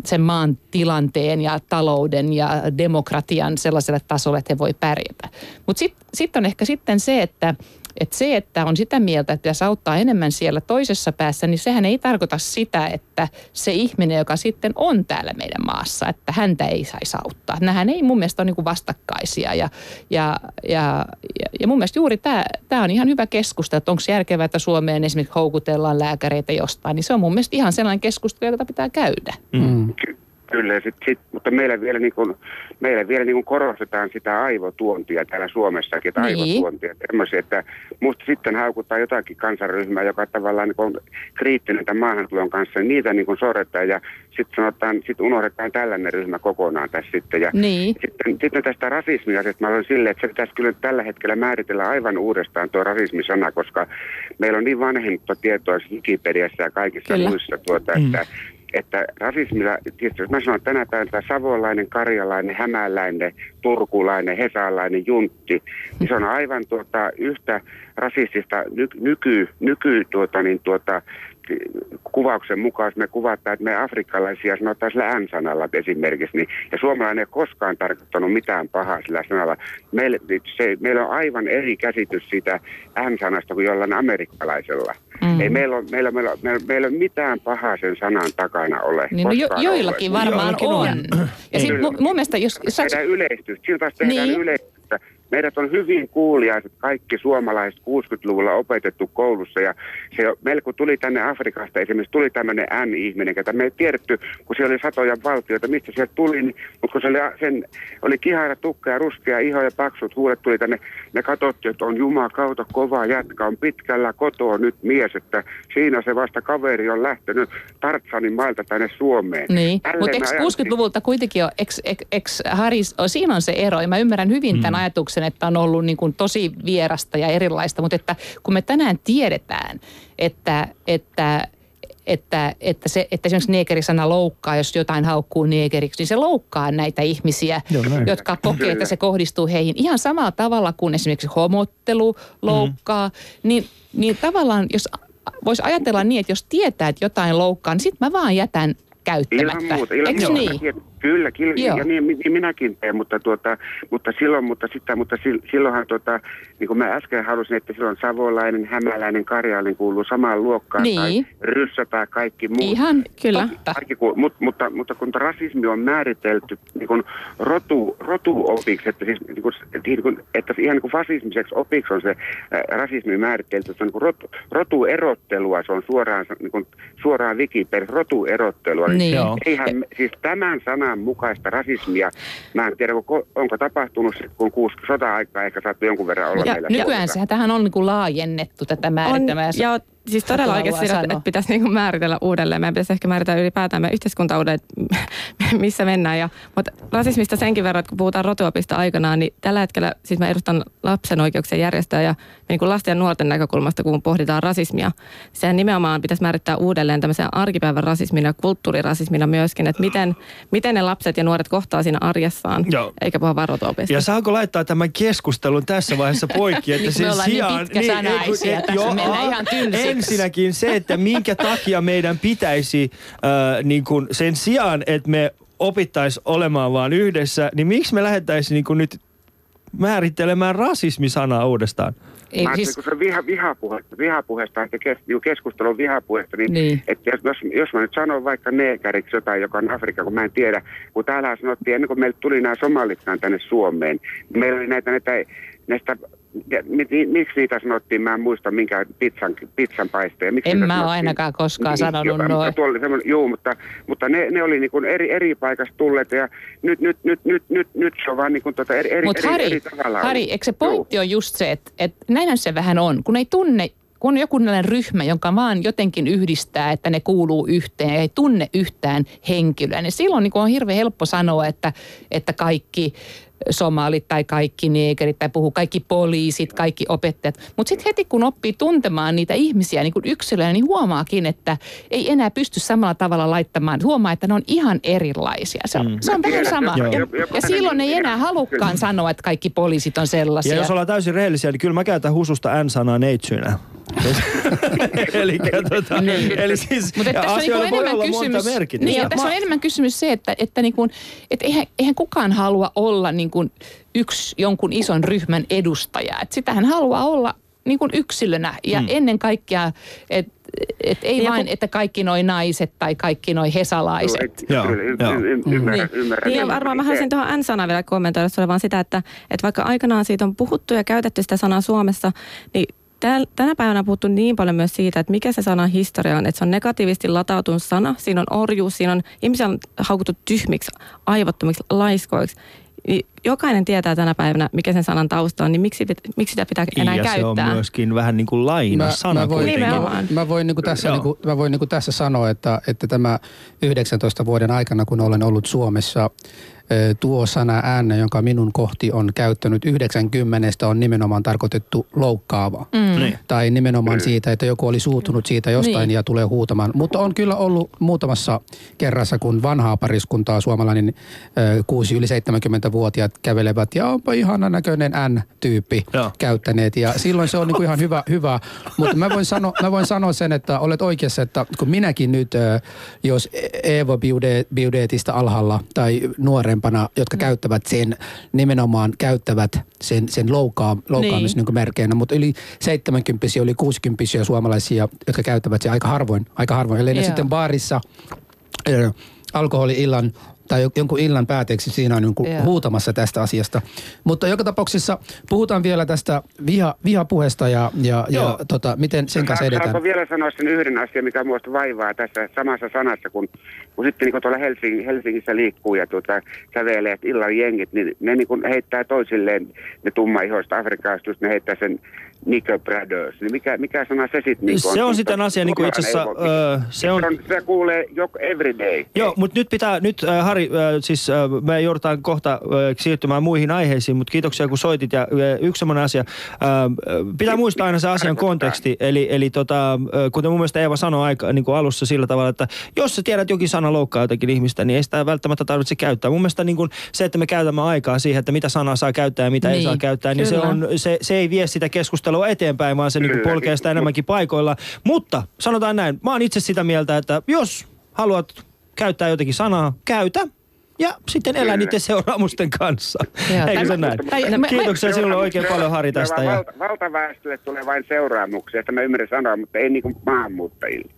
sen maan tilanteen ja talouden ja demokratian sellaiselle tasolle, että he voi pärjätä. Mutta sitten sit on ehkä sitten se, että että se, että on sitä mieltä, että pitäisi auttaa enemmän siellä toisessa päässä, niin sehän ei tarkoita sitä, että se ihminen, joka sitten on täällä meidän maassa, että häntä ei saisi auttaa. Nämähän ei mun mielestä ole niin kuin vastakkaisia ja, ja, ja, ja, ja mun mielestä juuri tämä, tämä on ihan hyvä keskustelu, että onko järkevää, että Suomeen esimerkiksi houkutellaan lääkäreitä jostain, niin se on mun mielestä ihan sellainen keskustelu, jota pitää käydä. Mm. Ky- Kyllä, sit, sit, mutta meillä vielä, niin kuin, meillä vielä niin kuin korostetaan sitä aivotuontia täällä Suomessakin, että Niin. aivotuontia. Tämmöisiä, että musta sitten haukutaan jotakin kansanryhmää, joka tavallaan niin on kriittinen tämän maahantulon kanssa, niin niitä niin sorretaan ja sitten sanotaan, sitten unohdetaan tällainen ryhmä kokonaan tässä sitten. Ja Niin. sitten, sitten tästä rasismiasiasta mä olen silleen, että se pitäisi kyllä tällä hetkellä määritellä aivan uudestaan tuo rasismisana, koska meillä on niin vanhennutta tietoa Wikipediassa ja kaikissa Kyllä. muissa tuota, että että rasismilla, tietysti jos mä sanon tänä päivänä savolainen, karjalainen, hämäläinen, turkulainen, hesalainen, juntti, niin se on aivan tuota, yhtä rasistista ny, nyky, nyky tuota, niin tuota, kuvauksen mukaan, jos me kuvataan, että me afrikkalaisia sanotaan sillä N-sanalla esimerkiksi, niin, ja suomalainen ei ole koskaan tarkoittanut mitään pahaa sillä sanalla. Meille, se, meillä on aivan eri käsitys siitä N-sanasta kuin jollain amerikkalaisella. Mm. Ei meillä, on, meillä, meillä, meillä, meillä ei ole mitään pahaa sen sanan takana ole. Niin no jo, joillakin ollut. varmaan Joillakin on. on. Ja sitten mun, mun mielestä, jos... jos Tehdään yleistystä. Siltä taas tehdään Niin. niin. yleistystä. Meidät on hyvin kuuliaiset kaikki suomalaiset 60-luvulla opetettu koulussa. Ja se, kun tuli tänne Afrikasta esimerkiksi, tuli tämmöinen N-ihminen, ketä me ei tiedetty, kun siellä oli satoja valtioita, mistä sieltä tuli. Niin, mutta kun se oli, sen, oli kihara tukka ja ruskea iho ja paksut huulet tuli tänne, ne katsottiin, että on jumakauta kova jätkä, on pitkällä kotoa nyt mies, että siinä se vasta kaveri on lähtenyt Tartsanin mailta tänne Suomeen. Niin, mutta eikö ajattelin. 60-luvulta kuitenkin ole, eikö, eikö, eikö Haris, o, siinä on se ero, ja mä ymmärrän hyvin tämän ajatuksen, kokemuksen, että on ollut niin kuin tosi vierasta ja erilaista, mutta että kun me tänään tiedetään, että, että että, että, se, että esimerkiksi neekerisana loukkaa, jos jotain haukkuu neekeriksi, niin se loukkaa näitä ihmisiä, Joo, näin. jotka kokee, että se kohdistuu heihin ihan samalla tavalla kuin esimerkiksi homottelu loukkaa. Mm. Niin, niin tavallaan, jos voisi ajatella niin, että jos tietää, että jotain loukkaa, niin sitten mä vaan jätän käyttämättä. Ilman muuta, ilman Eikö muuta. niin? Kyllä, kyllä Joo. ja niin, niin, minäkin teen, mutta, tuota, mutta silloin, mutta, sitä, mutta sil- silloinhan, tuota, niin kuin mä äsken halusin, että silloin savolainen, hämäläinen, karjalainen kuuluu samaan luokkaan, Niin. tai ryssä tai kaikki muut. Ihan Kyllä. totta. Kaikki, ku- mut, mutta, mutta kun rasismi on määritelty niin kuin rotu, rotuopiksi, että, siis, niin kuin, että, niin kuin, että ihan niin kuin fasismiseksi opiksi on se ää, rasismi määritelty, se on niin kuin rotu, rotuerottelua, se on suoraan, niin kuin, suoraan Wikipedia, rotuerottelua. Niin. Joo. Eihän, siis tämän sanan mukaista rasismia, mä en tiedä, onko, onko tapahtunut, kun kuusi sota-aikaa ehkä saattoi jonkun verran olla Ja meillä. nykyään sehän tähän on niin kuin laajennettu tätä On, määritelmää. ja siis todella oikeasti sitä, että pitäisi niinku määritellä uudelleen. Meidän pitäisi ehkä määritellä ylipäätään meidän yhteiskunta uudelleen, missä mennään. Ja, mutta rasismista senkin verran, että kun puhutaan rotuopista aikanaan, niin tällä hetkellä siis mä edustan lapsen oikeuksien järjestöä ja niin kuin lasten ja nuorten näkökulmasta, kun pohditaan rasismia, sehän nimenomaan pitäisi määrittää uudelleen tämmöisen arkipäivän rasismina ja kulttuurirasismina myöskin, että miten, miten ne lapset ja nuoret kohtaa siinä arjessaan, Joo. eikä puhua vaan rotuopista. Ja saanko laittaa tämän keskustelun tässä vaiheessa poikki, että Niin, sen ollaan niin sijaan... pitkäsanaisia ei, kun- tässä, joo, mennään a- ihan tylsiksi. Ensinnäkin se, että minkä takia meidän pitäisi äh, niin kuin sen sijaan, että me opittaisi olemaan vaan yhdessä, niin miksi me lähettäisiin niin kuin nyt määrittelemään rasismisanaa uudestaan? Ei, Mä siis, kun se on viha, vihapuhetta, vihapuheesta, ehkä kes, niin keskustelun vihapuheesta, niin, Niin. niin. Että jos, jos, jos mä nyt sanon vaikka neekeriksi jotain, joka on Afrikka, kun mä en tiedä, kun täällä sanottiin, ennen kuin meille tuli nämä somalitkaan tänne Suomeen, niin meillä oli näitä, näitä näistä, ja, miksi niitä sanottiin, mä en muista minkä pizzan, pizzan paisteja. Miksi En mä sanottiin? ainakaan koskaan sanonut joka- noin. mutta tuolla oli semmoinen- Juu, mutta, mutta ne, ne oli niin kuin eri, eri paikasta tulleet ja nyt, nyt, nyt, nyt, nyt, nyt se on vaan niin kuin tota eri, eri, Hari, eri tavalla. Hari, eikö se Juu. pointti on just se, että, että näinhän se vähän on, kun ei tunne, kun on joku ryhmä, jonka vaan jotenkin yhdistää, että ne kuuluu yhteen ja ei tunne yhtään henkilöä, niin silloin niin kuin on hirveän helppo sanoa, että, että kaikki somalit tai kaikki neekerit tai puhuu kaikki poliisit, kaikki opettajat. Mutta sitten heti kun oppii tuntemaan niitä ihmisiä niin kuin yksilöitä, niin huomaakin, että ei enää pysty samalla tavalla laittamaan. Huomaa, että ne on ihan erilaisia. Se on, mm. se on vähän sama. Ja, joku- ja silloin ei enää halukkaan sanoa, että kaikki poliisit on sellaisia. Ja jos ollaan täysin rehellisiä, niin kyllä mä käytän hususta N-sanaa neitsynä. Eli, tota, eli siis Mutta tässä on niinku voi enemmän kysymys, niin, ja tässä on enemmän kysymys se, että, että, niin kuin, että eihän, eihän kukaan halua olla niin kuin yksi jonkun ison ryhmän edustaja. Että sitähän haluaa olla niin kuin yksilönä ja mm. ennen kaikkea, että et ei Niin ja vain, kun- että kaikki noi naiset tai kaikki noi hesalaiset. Joo, joo. ymmärrän, Niin. ymmärrän. Niin ja varmaan mä haluaisin tuohon N-sanaan vielä kommentoida sulle vaan sitä, että, että vaikka aikanaan siitä on puhuttu ja käytetty sitä sanaa Suomessa, niin tänä päivänä on puhuttu niin paljon myös siitä, että mikä se sanan historia on, että se on negatiivisesti latautunut sana, siinä on orjuus, siinä on ihmisiä on haukuttu tyhmiksi, aivottomiksi, laiskoiksi. Niin jokainen tietää tänä päivänä, mikä sen sanan tausta on, niin miksi, miksi sitä pitää enää ja käyttää? se on myöskin vähän niin kuin laina sana mä voin. Nimenomaan. Mä voin, niin kuin tässä, Joo. niin kuin, mä voin niin kuin tässä sanoa, että, että tämä 19 vuoden aikana, kun olen ollut Suomessa, tuo sana ääne, jonka minun kohti on käyttänyt 90 on nimenomaan tarkoitettu loukkaava. Mm. Niin. Tai nimenomaan siitä, että joku oli suutunut siitä jostain Niin. ja tulee huutamaan. Mutta on kyllä ollut muutamassa kerrassa, kun vanhaa pariskuntaa suomalainen ö, 6 yli 70-vuotiaat kävelevät ja onpa ihana näköinen N-tyyppi Joo. käyttäneet. Ja silloin se on niin kuin ihan hyvä, hyvä. mutta mä voin, sano, mä voin sanoa sen, että olet oikeassa, että kun minäkin nyt, jos Evo Biude- Biudetista alhaalla tai nuorempana, jotka käyttävät sen, nimenomaan käyttävät sen, sen loukkaa, loukkaamisen niin. merkeinä, mutta yli 70 yli 60 suomalaisia, jotka käyttävät sen aika harvoin, aika harvoin. Eli ne sitten baarissa ö, alkoholi-illan tai jonkun illan päätteeksi siinä on jonkun Joo. huutamassa tästä asiasta. Mutta joka tapauksessa puhutaan vielä tästä viha, vihapuheesta ja, ja, ja tota, miten sen kanssa edetään. Saanko vielä sanoa sen yhden asian, mikä minusta vaivaa tässä samassa sanassa, kun, kun sitten niin tuolla Helsing, Helsingissä liikkuu ja tuota, kävelee että illan jengit, niin ne niin heittää toisilleen, ne tummaihoista afrikkalaiset, ne heittää sen Nico Brothers, niin mikä, mikä sana se sitten niin Se on sitten asia, niin kuin itse asiassa, öö, se on... Se kuulee joko everyday. Joo, mutta nyt pitää, nyt äh, Hari, äh, siis äh, me joudutaan kohta äh, siirtymään muihin aiheisiin, mutta kiitoksia kun soitit. Ja äh, yksi semmoinen asia, äh, pitää muistaa aina se asian konteksti, eli, eli tota, äh, kuten mun mielestä Eeva sanoi aika, niin kuin alussa sillä tavalla, että jos sä tiedät jokin sana loukkaa jotakin ihmistä, niin ei sitä välttämättä tarvitse käyttää. Mun mielestä niin kuin se, että me käytämme aikaa siihen, että mitä sanaa saa käyttää ja mitä niin, ei saa käyttää, niin se, on, se, se ei vie sitä keskustelua eteenpäin, vaan se niin kuin polkee sitä enemmänkin paikoilla. Mutta sanotaan näin, mä oon itse sitä mieltä, että jos haluat käyttää jotenkin sanaa, käytä. Ja sitten elää niiden seuraamusten kanssa. Joo, Eikö se näin? Kiitoksia sinulle oikein paljon Hari tästä. Ja... Valta, valtaväestölle tulee vain seuraamuksia, että mä ymmärrän sanoa, mutta ei niin kuin maahanmuuttajille.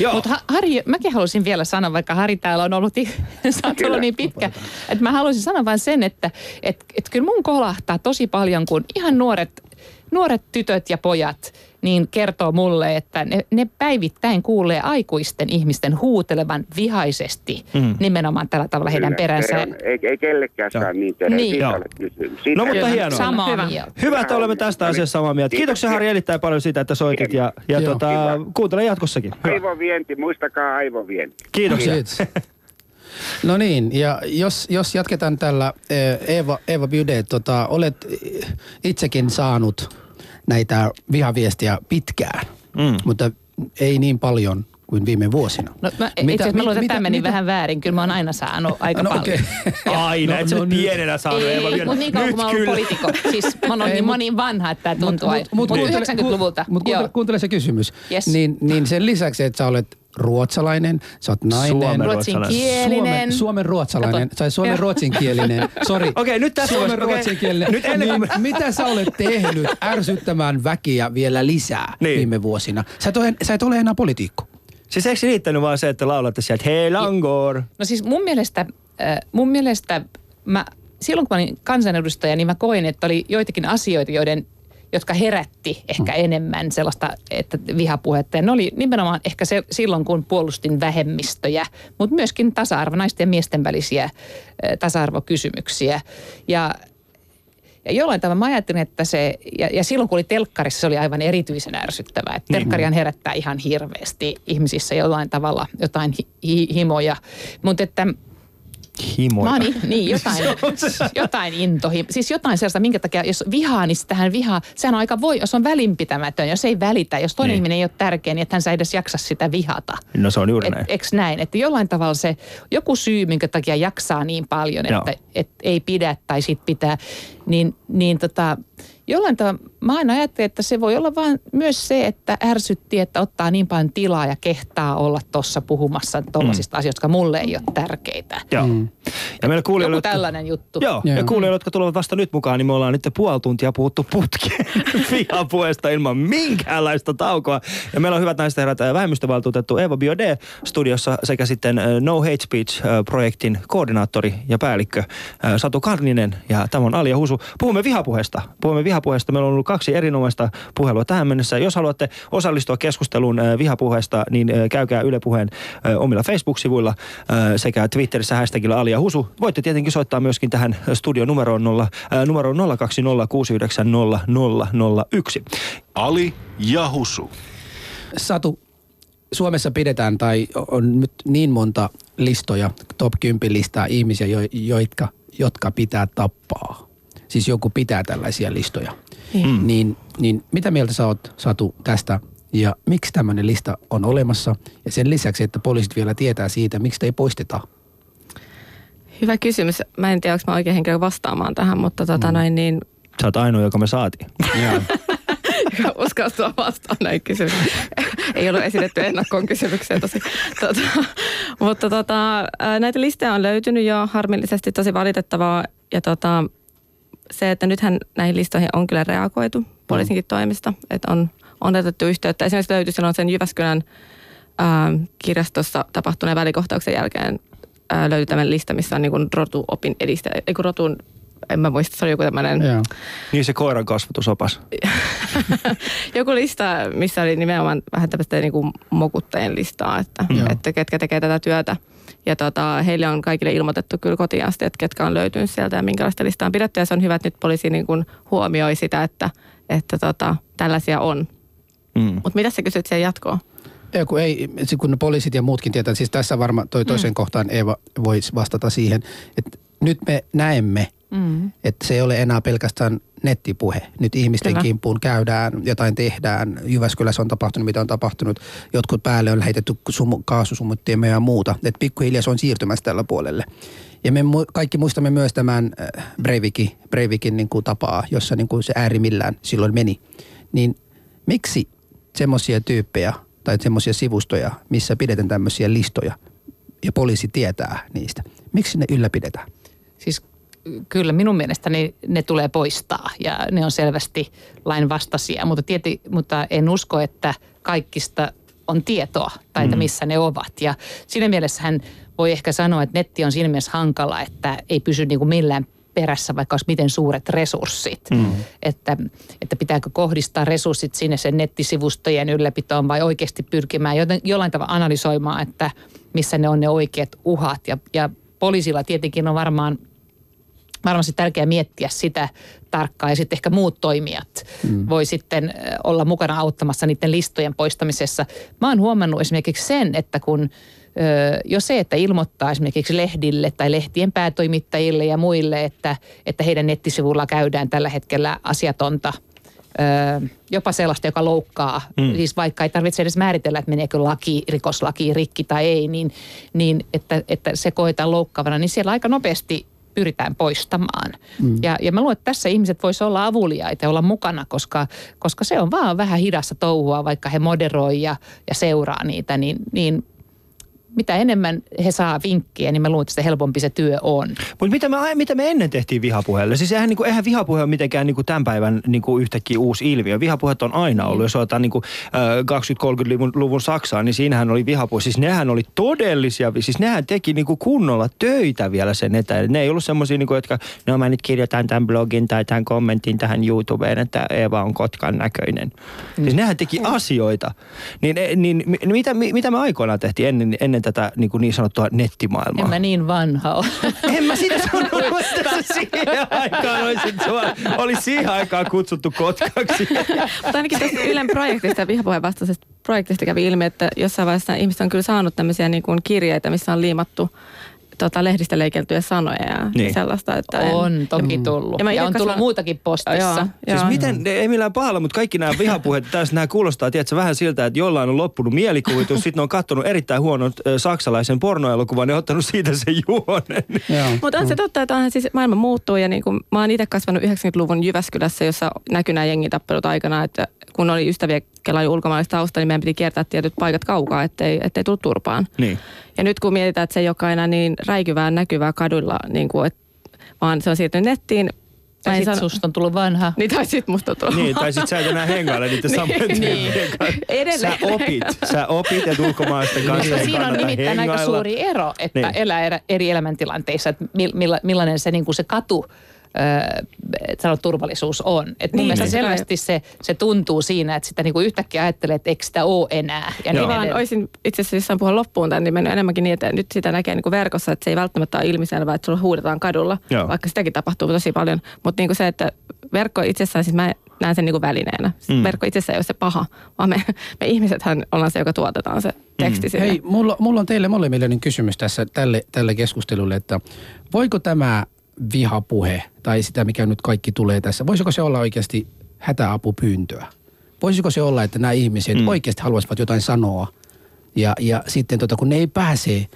Joo. Mutta Harri, mäkin haluaisin vielä sanoa, vaikka Hari täällä on ollut, ollut niin pitkä, että mä haluaisin sanoa vain sen, että et, et kyllä mun kolahtaa tosi paljon, kun ihan nuoret, nuoret tytöt ja pojat niin kertoo mulle, että ne, ne päivittäin kuulee aikuisten ihmisten huutelevan vihaisesti mm. nimenomaan tällä tavalla heidän Kyllä, peränsä. on- Ei, ei kellekään saa niin tehdä. Niin. No, mutta ei- hienoa. Samaa Hyvä. mieltä. Hyvä, että olemme tästä asiasta samaa mieltä. Kiitoksia Hari erittäin paljon siitä, että soitit ja, ja Joo. tota, Kiva. kuuntele jatkossakin. Hyvä. Aivovienti, muistakaa aivovienti. Kiitoksia. Kiitos. No niin, ja jos, jos jatketaan tällä, eh, Eeva, Eeva Byde, tota, olet itsekin saanut näitä vihaviestiä pitkään, Mm. mutta ei niin paljon kuin viime vuosina. No, mä, itse Mitä- asiassa mä luulen, että tämä mitä- meni mitä- vähän väärin. Kyllä mä oon aina saanut aika No paljon. okei. Aina, No, et sä no nyt- pienenä saanut. Ei, Eeva, vielä. mutta niin kauan kun mä oon poliitikko. Siis mä oon Ei, niin, mut- mä oon niin vanha, että tämä tuntuu. Mutta mut, mut, 90-luvulta. Mutta kuuntele, kuuntele se kysymys. Yes. Niin, niin sen lisäksi, että sä olet ruotsalainen, sä oot nainen. Suomen Ruotsinkielinen. Suomen, Suomen ruotsalainen, tai Suomen ruotsinkielinen, sori. Okei, nyt tässä Suomen okei. ruotsinkielinen. Nyt ennen kuin niin, mitä sä olet tehnyt ärsyttämään väkiä vielä lisää Niin. viime vuosina? Sä et, ole, sä et ole enää poliitikko. Siis eikö se riittänyt vaan se, että laulatte sieltä Hei Langor? No siis mun mielestä, äh, mun mielestä mä, silloin kun mä olin kansanedustaja, niin mä koin, että oli joitakin asioita, joiden jotka herätti ehkä Hmm. enemmän sellaista että vihapuhetta. Ja ne oli nimenomaan ehkä se, silloin, kun puolustin vähemmistöjä, mutta myöskin tasa-arvo, naisten ja miesten välisiä tasa-arvokysymyksiä. Ja ja jollain tavalla mä ajattelin, että se, ja, ja silloin kun oli telkkarissa, se oli aivan erityisen ärsyttävää. Että telkkarihan herättää ihan hirveästi ihmisissä jollain tavalla jotain hi, hi, himoja. Mutta että Himoja. Oon, niin, jotain, jotain intohim. Siis jotain sellaista, minkä takia, jos vihaa, niin sitähän vihaa, sehän on aika voi, jos on välinpitämätön, jos ei välitä, jos toinen Niin. ihminen ei ole tärkeä, niin että hän edes jaksa sitä vihata. No se on juuri Et, näin. eks näin? Että jollain tavalla se, joku syy, minkä takia jaksaa niin paljon, että et ei pidä tai sit pitää, niin, niin tota, jollain tavalla mä aina ajattelin, että se voi olla vaan myös se, että ärsytti, että ottaa niin paljon tilaa ja kehtaa olla tuossa puhumassa tuollaisista mm. asioista, jotka mulle ei ole tärkeitä. Joo. Ja meillä kuulijoille, Joku tällainen juttu. Joo, Joo. ja kuulijoille, jotka tulevat vasta nyt mukaan, niin me ollaan nyt puoli tuntia puhuttu putkeen vihapuheesta ilman minkäänlaista taukoa. Ja meillä on hyvät naiset ja herrat äh, vähemmistövaltuutettu Eva Biode studiossa sekä sitten No Hate Speech-projektin koordinaattori ja päällikkö Satu Karninen ja tämä on Alia Husu. Puhumme vihapuheesta. Puhumme vihapuheesta. Meillä on ollut kaksi erinomaista puhelua tähän mennessä. Jos haluatte osallistua keskusteluun äh, vihapuheesta, niin äh, käykää Yle Puheen äh, omilla Facebook-sivuilla sekä Twitterissä hashtagilla Alia Husu. Voitte tietenkin soittaa myöskin tähän studionumeroon nolla, numeroon 020690001. Ali ja Husu. Satu, Suomessa pidetään tai on nyt niin monta listoja, top 10 listaa ihmisiä, jo, jotka, jotka pitää tappaa. Siis joku pitää tällaisia listoja. Niin. Niin, niin mitä mieltä sä oot, Satu, tästä ja miksi tämmöinen lista on olemassa? Ja sen lisäksi, että poliisit vielä tietää siitä, miksi te ei poisteta. Hyvä kysymys. Mä en tiedä, onko mä oikein henkilö vastaamaan tähän, mutta tota noin niin, Sä oot ainoa, joka me saatiin. joka uskaltaa vastaan näin kysymyksiin. Ei ollut esitetty ennakkoon kysymykseen tosi. Tota, mutta tota, näitä listoja on löytynyt jo harmillisesti tosi valitettavaa. Ja tota, se, että nythän näihin listoihin on kyllä reagoitu poliisinkin toimesta, että on, on otettu yhteyttä. Esimerkiksi löytyi silloin sen Jyväskylän ää, kirjastossa tapahtuneen välikohtauksen jälkeen ää, löytyi tämmöinen lista, missä on niin kuin rotuopin edistäjä, ei kun rotun, en mä muista, se oli joku tämmöinen Joo. Niin se koiran kasvatusopas. joku lista, missä oli nimenomaan vähän tämmöistä niin kuin mokuttajien listaa, että, Joo. että ketkä tekee tätä työtä. Ja tota, heille on kaikille ilmoitettu kyllä kotiin asti, että ketkä on löytynyt sieltä ja minkälaista listaa on pidetty. Ja se on hyvä, että nyt poliisi niin kuin huomioi sitä, että, että tota, tällaisia on. Mm. Mutta mitä sä kysyt siihen jatkoon? Ei, kun, ei, kun poliisit ja muutkin tietää, siis tässä varmaan toi toisen mm. kohtaan Eeva voisi vastata siihen, että nyt me näemme, mm. että se ei ole enää pelkästään nettipuhe. Nyt ihmisten Kyllä. kimppuun käydään, jotain tehdään. Jyväskylässä on tapahtunut, mitä on tapahtunut. Jotkut päälle on heitetty sumu, kaasusumuttimia ja muuta. Et pikkuhiljaa se on siirtymässä tällä puolelle. Ja me mu- kaikki muistamme myös tämän äh, Breivikin, Breivikin niin kuin tapaa, jossa niin kuin se äärimmillään silloin meni. Niin miksi semmoisia tyyppejä tai semmoisia sivustoja, missä pidetään tämmöisiä listoja ja poliisi tietää niistä, miksi ne ylläpidetään? Siis kyllä minun mielestäni ne tulee poistaa ja ne on selvästi lainvastaisia, mutta, tieti, mutta en usko, että kaikista on tietoa tai että missä ne ovat. Ja siinä mielessä hän voi ehkä sanoa, että netti on siinä mielessä hankala, että ei pysy niin kuin millään perässä, vaikka olisi miten suuret resurssit. Mm. Että, että pitääkö kohdistaa resurssit sinne sen nettisivustojen ylläpitoon vai oikeasti pyrkimään joten, jollain tavalla analysoimaan, että missä ne on ne oikeat uhat. Ja, ja poliisilla tietenkin on varmaan varmasti tärkeää miettiä sitä tarkkaan ja sitten ehkä muut toimijat mm. voi sitten olla mukana auttamassa niiden listojen poistamisessa. Mä oon huomannut esimerkiksi sen, että kun jo se, että ilmoittaa esimerkiksi lehdille tai lehtien päätoimittajille ja muille, että, että heidän nettisivulla käydään tällä hetkellä asiatonta jopa sellaista, joka loukkaa, mm. siis vaikka ei tarvitse edes määritellä, että meneekö laki, rikoslaki rikki tai ei, niin, niin että, että se koetaan loukkaavana, niin siellä aika nopeasti pyritään poistamaan. Mm. Ja, ja mä luulen, että tässä ihmiset voisivat olla avuliaita ja olla mukana, koska, koska se on vaan vähän hidasta touhua, vaikka he moderoi ja, ja seuraa niitä, niin, niin mitä enemmän he saa vinkkiä, niin mä luulen, että sitä helpompi se työ on. Mutta mitä me, mitä me ennen tehtiin vihapuheelle? Siis eihän, niinku, eihän vihapuhe ole mitenkään niinku tämän päivän niinku yhtäkkiä uusi ilmiö. Vihapuhet on aina ollut. Jos otetaan niinku, äh, 20-30-luvun luvun Saksaan, niin siinähän oli vihapuhe. Siis nehän oli todellisia, siis nehän teki niinku kunnolla töitä vielä sen eteen. Ne ei ollut semmoisia, niinku, jotka, no mä nyt kirjoitan tämän blogin tai tämän kommentin tähän YouTubeen, että Eeva on kotkan näköinen. Mm. Siis nehän teki asioita. Niin, e- niin mitä, mitä me aikoinaan tehtiin ennen, ennen tätä niin, kuin niin sanottua nettimaailmaa? En mä niin vanha ole. En mä sitä sanonut, että sä siihen aikaan olisit sua, olisi siihen aikaan kutsuttu kotkaksi. Mutta ainakin tästä Ylen projektista ja vihapuheen vastaisesta projektista kävi ilmi, että jossain vaiheessa ihmiset on kyllä saanut tämmöisiä niin kuin kirjeitä, missä on liimattu tota, lehdistä leikeltyjä sanoja ja Niin. sellaista. Että On toki tullut. Ja mä Ja, on tullut muutakin postissa. Joo, Siis joo. miten, ne ei millään pahalla, mutta kaikki nämä vihapuheet, tässä nämä kuulostaa, tiedätkö, vähän siltä, että jollain on loppunut mielikuvitus, sitten ne on katsonut erittäin huonon ö, saksalaisen pornoelokuvan ja ottanut siitä sen juonen. Mutta on se totta, että onhan siis maailma muuttuu ja niin kuin, mä oon itse kasvanut 90-luvun Jyväskylässä, jossa näkyi nämä jengitappelut aikana, että kun oli ystäviä, kella oli ulkomaalaista tausta, niin meidän piti kiertää tietyt paikat kaukaa, ettei, ettei tullut turpaan. Niin. Ja nyt kun mietitään, että se ei olekaan enää niin räikyvää näkyvää kaduilla, niin kuin, et, vaan se on siirtynyt nettiin. Tai en sit sano- susta on tullut vanha. Niin, tai sit musta on tullut. Niin, tai sit sä et enää hengaile samojen niin. tyyppien kanssa. Edelleen Sä opit, sä opit, että ulkomaalaisten kanssa ei Siinä on nimittäin aika hengailla. suuri ero, että Niin. niin. elää eri elämäntilanteissa, että mil- milla- millainen se, niin kuin se katu öö, sanon, turvallisuus on. Et mun Niin, mielestä niin. selvästi se, se tuntuu siinä, että sitä niin kuin yhtäkkiä ajattelee, että eikö sitä ole enää. Ja niin Vaan olisin itse asiassa jossain puhua loppuun tämän, niin mennyt enemmänkin niin, että nyt sitä näkee niin kuin verkossa, että se ei välttämätttä ole ilmiselvää, että sulla huudetaan kadulla, Joo. vaikka sitäkin tapahtuu tosi paljon. Mutta niin kuin se, että verkko itsessään, siis mä näen sen niin kuin välineenä. Mm. Mm. Verkko itsessään ei ole se paha, vaan me, me ihmisethän ollaan se, joka tuotetaan se teksti sinne. Hei, mulla, mulla on teille molemmille niin kysymys tässä tälle, tälle keskustelulle, että voiko tämä vihapuhe tai sitä, mikä nyt kaikki tulee tässä, voisiko se olla oikeasti hätäapupyyntöä? Voisiko se olla, että nämä ihmiset Mm. oikeasti haluaisivat jotain sanoa ja, ja sitten tota, kun ne ei pääse,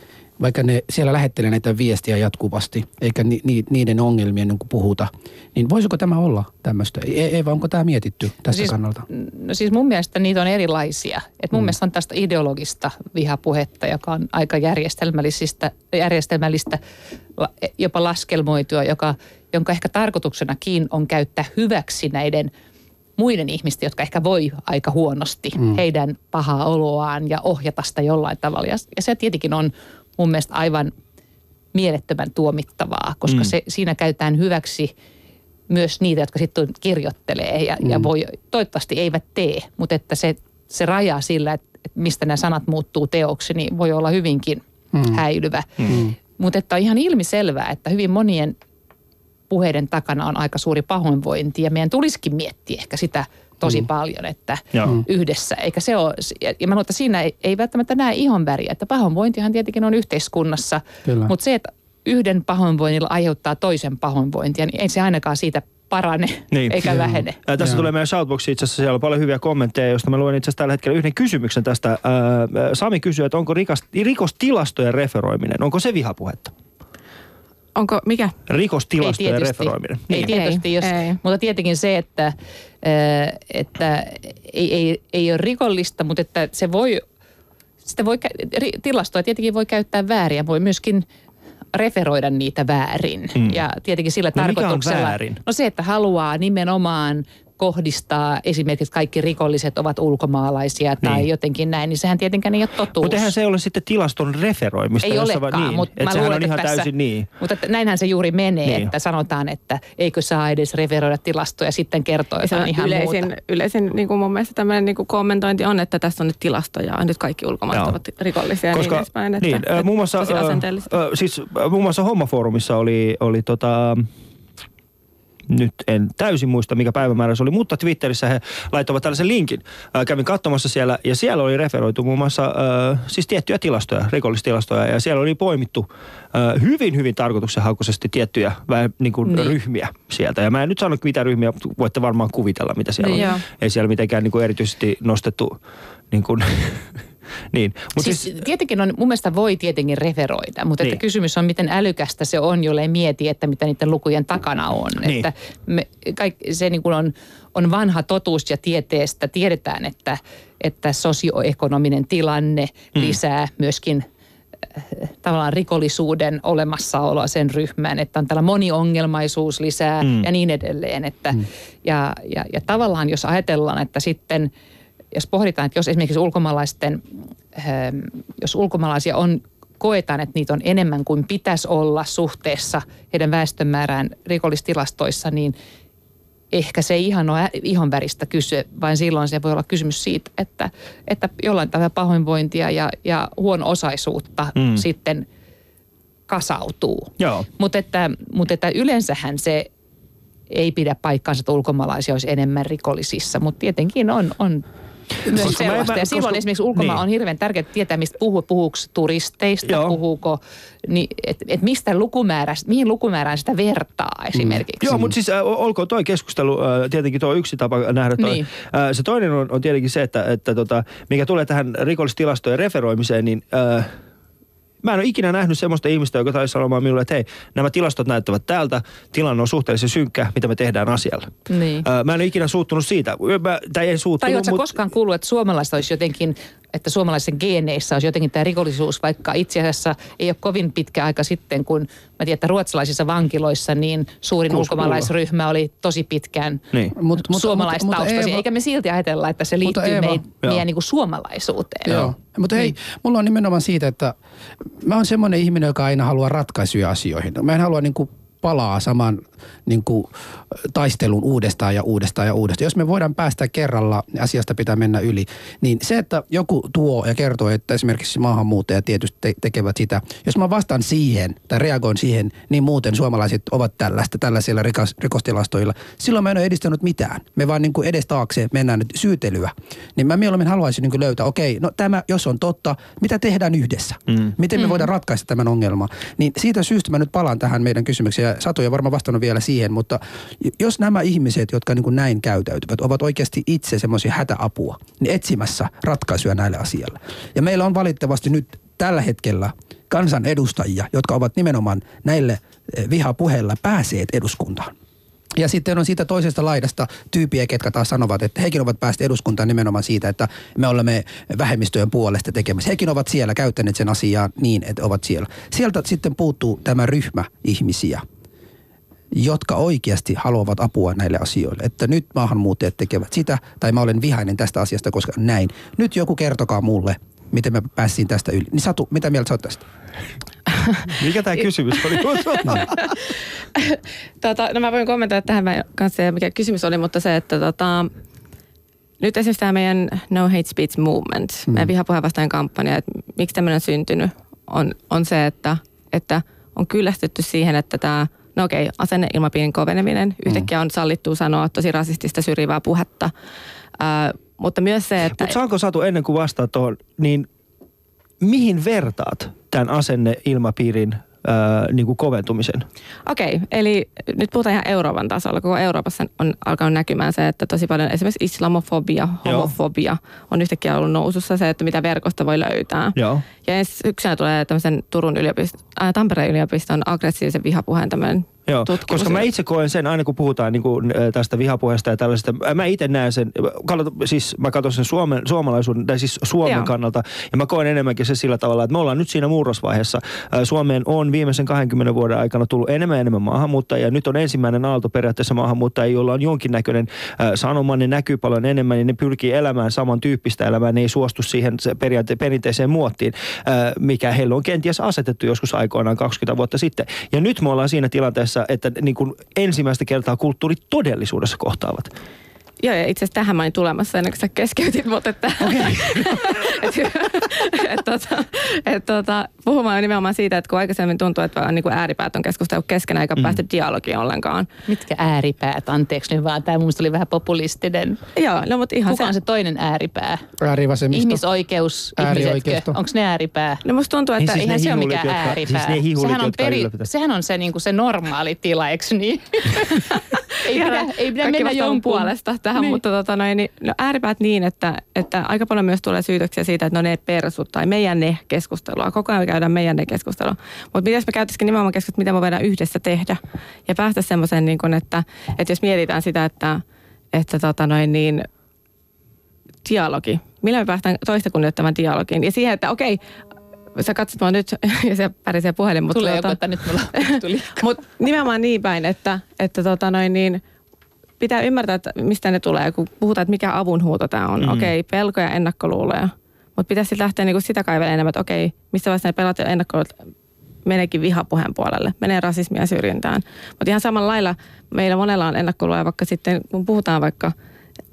vaikka ne siellä lähettelee näitä viestiä jatkuvasti, eikä ni, ni, niiden ongelmien niin puhuta, niin voisiko tämä olla tämmöistä? Ei, Eeva, onko tämä mietitty tästä siis, kannalta? No siis mun mielestä niitä on erilaisia. Et mun mm. mielestä on tästä ideologista vihapuhetta, joka on aika järjestelmällistä, järjestelmällistä jopa laskelmoitua, joka, jonka ehkä tarkoituksenakin on käyttää hyväksi näiden muiden ihmisten, jotka ehkä voi aika huonosti, mm. heidän pahaa oloaan ja ohjata sitä jollain tavalla. Ja, ja se tietenkin on mun mielestä aivan mielettömän tuomittavaa, koska Mm. mm. se, siinä käytetään hyväksi myös niitä, jotka sitten kirjoittelee ja, mm. ja voi, toivottavasti eivät tee, mutta että se, se raja sillä, että, että mistä nämä sanat muuttuu teoksi, niin voi olla hyvinkin mm. häilyvä. Mm. Mutta että on ihan ilmiselvää, että hyvin monien puheiden takana on aika suuri pahoinvointi ja meidän tulisikin miettiä ehkä sitä tosi mm. paljon, että Joo. yhdessä. Eikä se ole, ja mä luulen, että siinä ei, ei välttämättä näe ihon väriä, että pahoinvointihan tietenkin on yhteiskunnassa, mutta se, että yhden pahoinvoinnilla aiheuttaa toisen pahoinvointia, niin ei se ainakaan siitä parane niin. eikä Joo. vähene. Ää, tässä Joo. tulee meidän shoutboxi itse asiassa, siellä on paljon hyviä kommentteja, joista mä luen itse asiassa tällä hetkellä yhden kysymyksen tästä. Ää, Sami kysyy, että onko rikas, rikostilastojen referoiminen, onko se vihapuhetta? Onko, mikä? Rikostilastojen referoiminen. Ei niin. tietysti, jos, ei. mutta tietenkin se, että, että ei, ei, ei ole rikollista, mutta että se voi, sitä voi, tilastoja tietenkin voi käyttää väärin voi myöskin referoida niitä väärin. Mm. Ja tietenkin sillä no tarkoituksella. Mikä on väärin? No se, että haluaa nimenomaan kohdistaa esimerkiksi kaikki rikolliset ovat ulkomaalaisia tai niin. jotenkin näin, niin sehän tietenkään ei ole totuus. Mutta eihän se ole sitten tilaston referoimista. Ei olekaan, niin. mutta mä luulen, on ihan tässä, täysin niin. Mutta että näinhän se juuri menee, niin. että sanotaan, että eikö saa edes referoida tilastoja, sitten kertoo jotain ihan yleisin, muuta. Yleisin niin kuin mun mielestä tämmöinen niin kuin kommentointi on, että tässä on nyt tilastoja, nyt kaikki ulkomaalaiset ovat rikollisia ja niin edespäin. Että, niin, että, muun muassa, äh, siis muun muassa Hommafoorumissa oli, oli tota, nyt en täysin muista, mikä päivämäärä se oli, mutta Twitterissä he laittoivat tällaisen linkin. Ää, kävin katsomassa siellä ja siellä oli referoitu muun muassa ää, siis tiettyjä tilastoja, rikollistilastoja ja siellä oli poimittu ää, hyvin, hyvin tarkoituksenhakuisesti tiettyjä vähän niin kuin niin. ryhmiä sieltä. Ja mä en nyt sano mitä ryhmiä, voitte varmaan kuvitella mitä siellä niin on. Joo. Ei siellä mitenkään niin kuin erityisesti nostettu niin kuin niin. Mut siis, siis, tietenkin on, mun mielestä voi tietenkin referoida, mutta niin. että kysymys on, miten älykästä se on, jolle ei mieti, että mitä niiden lukujen takana on. Niin. Että me, kaikki, se niin kuin on, on vanha totuus ja tieteestä tiedetään, että, että sosioekonominen tilanne mm. lisää myöskin äh, tavallaan rikollisuuden olemassaoloa sen ryhmään, että on tällä moniongelmaisuus lisää mm. ja niin edelleen. Että, mm. ja, ja, ja tavallaan jos ajatellaan, että sitten – jos pohditaan, että jos esimerkiksi ulkomaalaisten, ähm, jos ulkomaalaisia on koetaan, että niitä on enemmän kuin pitäisi olla suhteessa heidän väestömäärään rikollistilastoissa, niin ehkä se ei ihan ole ihon väristä kysyä, vaan silloin se voi olla kysymys siitä, että, että jollain tavalla pahoinvointia ja, ja huono-osaisuutta mm. sitten kasautuu. Mutta että, mut että yleensähän se ei pidä paikkaansa, että ulkomaalaisia olisi enemmän rikollisissa, mutta tietenkin on, on myös sellaista. Mä, ja silloin koska, esimerkiksi ulkomaan niin. on hirveän tärkeää tietää, mistä puhuu. Puhuuko turisteista, Joo. puhuuko, niin, että et mistä lukumäärästä, mihin lukumäärään sitä vertaa esimerkiksi. Mm. Joo, mutta siis äh, olkoon toi keskustelu, äh, tietenkin tuo yksi tapa nähdä toi. Niin. Äh, se toinen on, on tietenkin se, että, että tota, mikä tulee tähän rikollistilastojen referoimiseen, niin... Äh, Mä en ole ikinä nähnyt semmoista ihmistä, joka taisi sanomaan minulle, että hei, nämä tilastot näyttävät täältä, tilanne on suhteellisen synkkä, mitä me tehdään asialla. Niin. Öö, mä en ole ikinä suuttunut siitä, mä, tai en suuttunut. Tai oletko mut... koskaan kuullut, että suomalaiset olisi jotenkin että suomalaisen geeneissä olisi jotenkin tämä rikollisuus, vaikka itse asiassa ei ole kovin pitkä aika sitten, kun mä tiedän, että ruotsalaisissa vankiloissa niin suurin ulkomaalaisryhmä oli tosi pitkään niin. mut, suomalaistaustaisia, eikä me silti ajatella, että se liittyy Eeva, meidän, meidän niin kuin suomalaisuuteen. Joo. Mutta hei, niin. mulla on nimenomaan siitä, että mä oon semmoinen ihminen, joka aina haluaa ratkaisuja asioihin. Mä en halua niin kuin palaa saman niin kuin, taistelun uudestaan ja uudestaan ja uudestaan. Jos me voidaan päästä kerralla, niin asiasta pitää mennä yli. Niin se, että joku tuo ja kertoo, että esimerkiksi maahanmuuttajat tietysti te- tekevät sitä. Jos mä vastaan siihen tai reagoin siihen, niin muuten suomalaiset ovat tällaista, tällaisilla rikas, rikostilastoilla. Silloin mä en ole edistänyt mitään. Me vaan niin kuin edes taakse mennään nyt syytelyä. Niin mä mieluummin haluaisin niin kuin löytää, okei, no tämä, jos on totta, mitä tehdään yhdessä? Mm. Miten me mm. voidaan ratkaista tämän ongelman? Niin siitä syystä mä nyt palaan tähän meidän kysymykseen. Satu ei varmaan vastannut vielä siihen, mutta jos nämä ihmiset, jotka niin kuin näin käytäytyvät, ovat oikeasti itse semmoisia hätäapua, niin etsimässä ratkaisuja näille asialle. Ja meillä on valitettavasti nyt tällä hetkellä kansanedustajia, jotka ovat nimenomaan näille eh, vihapuheilla pääseet eduskuntaan. Ja sitten on siitä toisesta laidasta tyypiä, ketkä taas sanovat, että hekin ovat päässeet eduskuntaan nimenomaan siitä, että me olemme vähemmistöjen puolesta tekemässä. Hekin ovat siellä käyttäneet sen asiaa niin, että ovat siellä. Sieltä sitten puuttuu tämä ryhmä ihmisiä, jotka oikeasti haluavat apua näille asioille. Että nyt maahanmuuttajat tekevät sitä, tai mä olen vihainen tästä asiasta, koska näin. Nyt joku kertokaa mulle, miten mä pääsin tästä yli. Niin Satu, mitä mieltä sä oot tästä? Mikä tämä kysymys oli? tota, no mä voin kommentoida tähän kanssa, mikä kysymys oli, mutta se, että tota, nyt esimerkiksi tämä meidän No Hate Speech Movement, mm. meidän vihapuheen vastaan kampanja, että miksi tämmöinen on syntynyt, on, on se, että, että on kyllästytty siihen, että tämä, no okei, asenneilmapiirin koveneminen, yhtäkkiä on sallittu sanoa tosi rasistista syrjivää puhetta, ää, mutta myös se, että... Mutta saanko Satu ennen kuin vastaat tuohon, niin mihin vertaat tämän asenneilmapiirin ää, niin kuin koventumisen? Okei, eli nyt puhutaan ihan Euroopan tasolla. Koko Euroopassa on alkanut näkymään se, että tosi paljon esimerkiksi islamofobia, Joo. homofobia on yhtäkkiä ollut nousussa se, että mitä verkosta voi löytää. Joo. Ja ensi syksynä tulee tämmöisen Turun yliopiston, äh, Tampereen yliopiston aggressiivisen vihapuheen tämmöinen Joo, tutkimus. koska mä itse koen sen, aina kun puhutaan niin kuin, tästä vihapuheesta ja tällaisesta, mä itse näen sen, katsot, siis mä katson sen Suomen, suomalaisuuden, tai siis Suomen Joo. kannalta, ja mä koen enemmänkin se sillä tavalla, että me ollaan nyt siinä murrosvaiheessa. Suomeen on viimeisen 20 vuoden aikana tullut enemmän ja enemmän maahanmuuttajia, nyt on ensimmäinen aalto periaatteessa maahanmuuttajia, joilla on jonkinnäköinen äh, sanoma, ne näkyy paljon enemmän, niin ne pyrkii elämään samantyyppistä elämää, ne ei suostu siihen periaate, perinteiseen muottiin, äh, mikä heillä on kenties asetettu joskus aikoinaan 20 vuotta sitten. Ja nyt me ollaan siinä tilanteessa, että niin kuin ensimmäistä kertaa kulttuurit todellisuudessa kohtaavat. Joo, ja itse asiassa tähän mä olin tulemassa ennen kuin sä keskeytit, mutta että, okay. et, et, tota, et, tota, puhumaan nimenomaan siitä, että kun aikaisemmin tuntuu, että vaan niin kuin ääripäät on keskustellut keskenään eikä mm. päästä dialogiin ollenkaan. Mitkä ääripäät? Anteeksi nyt vaan, tämä mun oli vähän populistinen. Joo, no mutta ihan Kuka on se toinen ääripää? Äärivasemmisto. Ihmisoikeus, ihmisetkö? Onko ne ääripää? No musta tuntuu, että Niin siis Eihän se ole hihulit, mikään jotka- ääripää. siis ne hihulit, sehän, on peri, sehän on se, niin kuin se normaali tila, eikö niin? ei pidä, ei pidä mennä jonkun puolesta tähän, niin. mutta tota noin, niin, no ääripäät niin, että, että aika paljon myös tulee syytöksiä siitä, että no ne persut tai meidän ne keskustelua. Koko ajan käydään meidän ne keskustelua. Mutta miten me käytäisikin nimenomaan keskustelua, mitä me voidaan yhdessä tehdä ja päästä semmoiseen, niin kuin, että, että jos mietitään sitä, että, että tota noin, niin, dialogi. Millä me päästään toista kunnioittamaan dialogiin? Ja siihen, että okei, sä katsot mua nyt ja se pärisee puhelin, mutta Tulee tota, joku, että nyt mulla tuli. mutta nimenomaan niin päin, että, että tota noin niin, pitää ymmärtää, että mistä ne tulee, kun puhutaan, että mikä avunhuuto tämä on. Mm. Okei, pelkoja, ennakkoluuloja. Mutta pitäisi sitten lähteä niinku sitä kaivelemaan enemmän, että okei, mistä vaiheessa ne pelat ja ennakkoluulot meneekin vihapuheen puolelle, menee rasismia ja syrjintään. Mutta ihan samalla lailla meillä monella on ennakkoluuloja, vaikka sitten kun puhutaan vaikka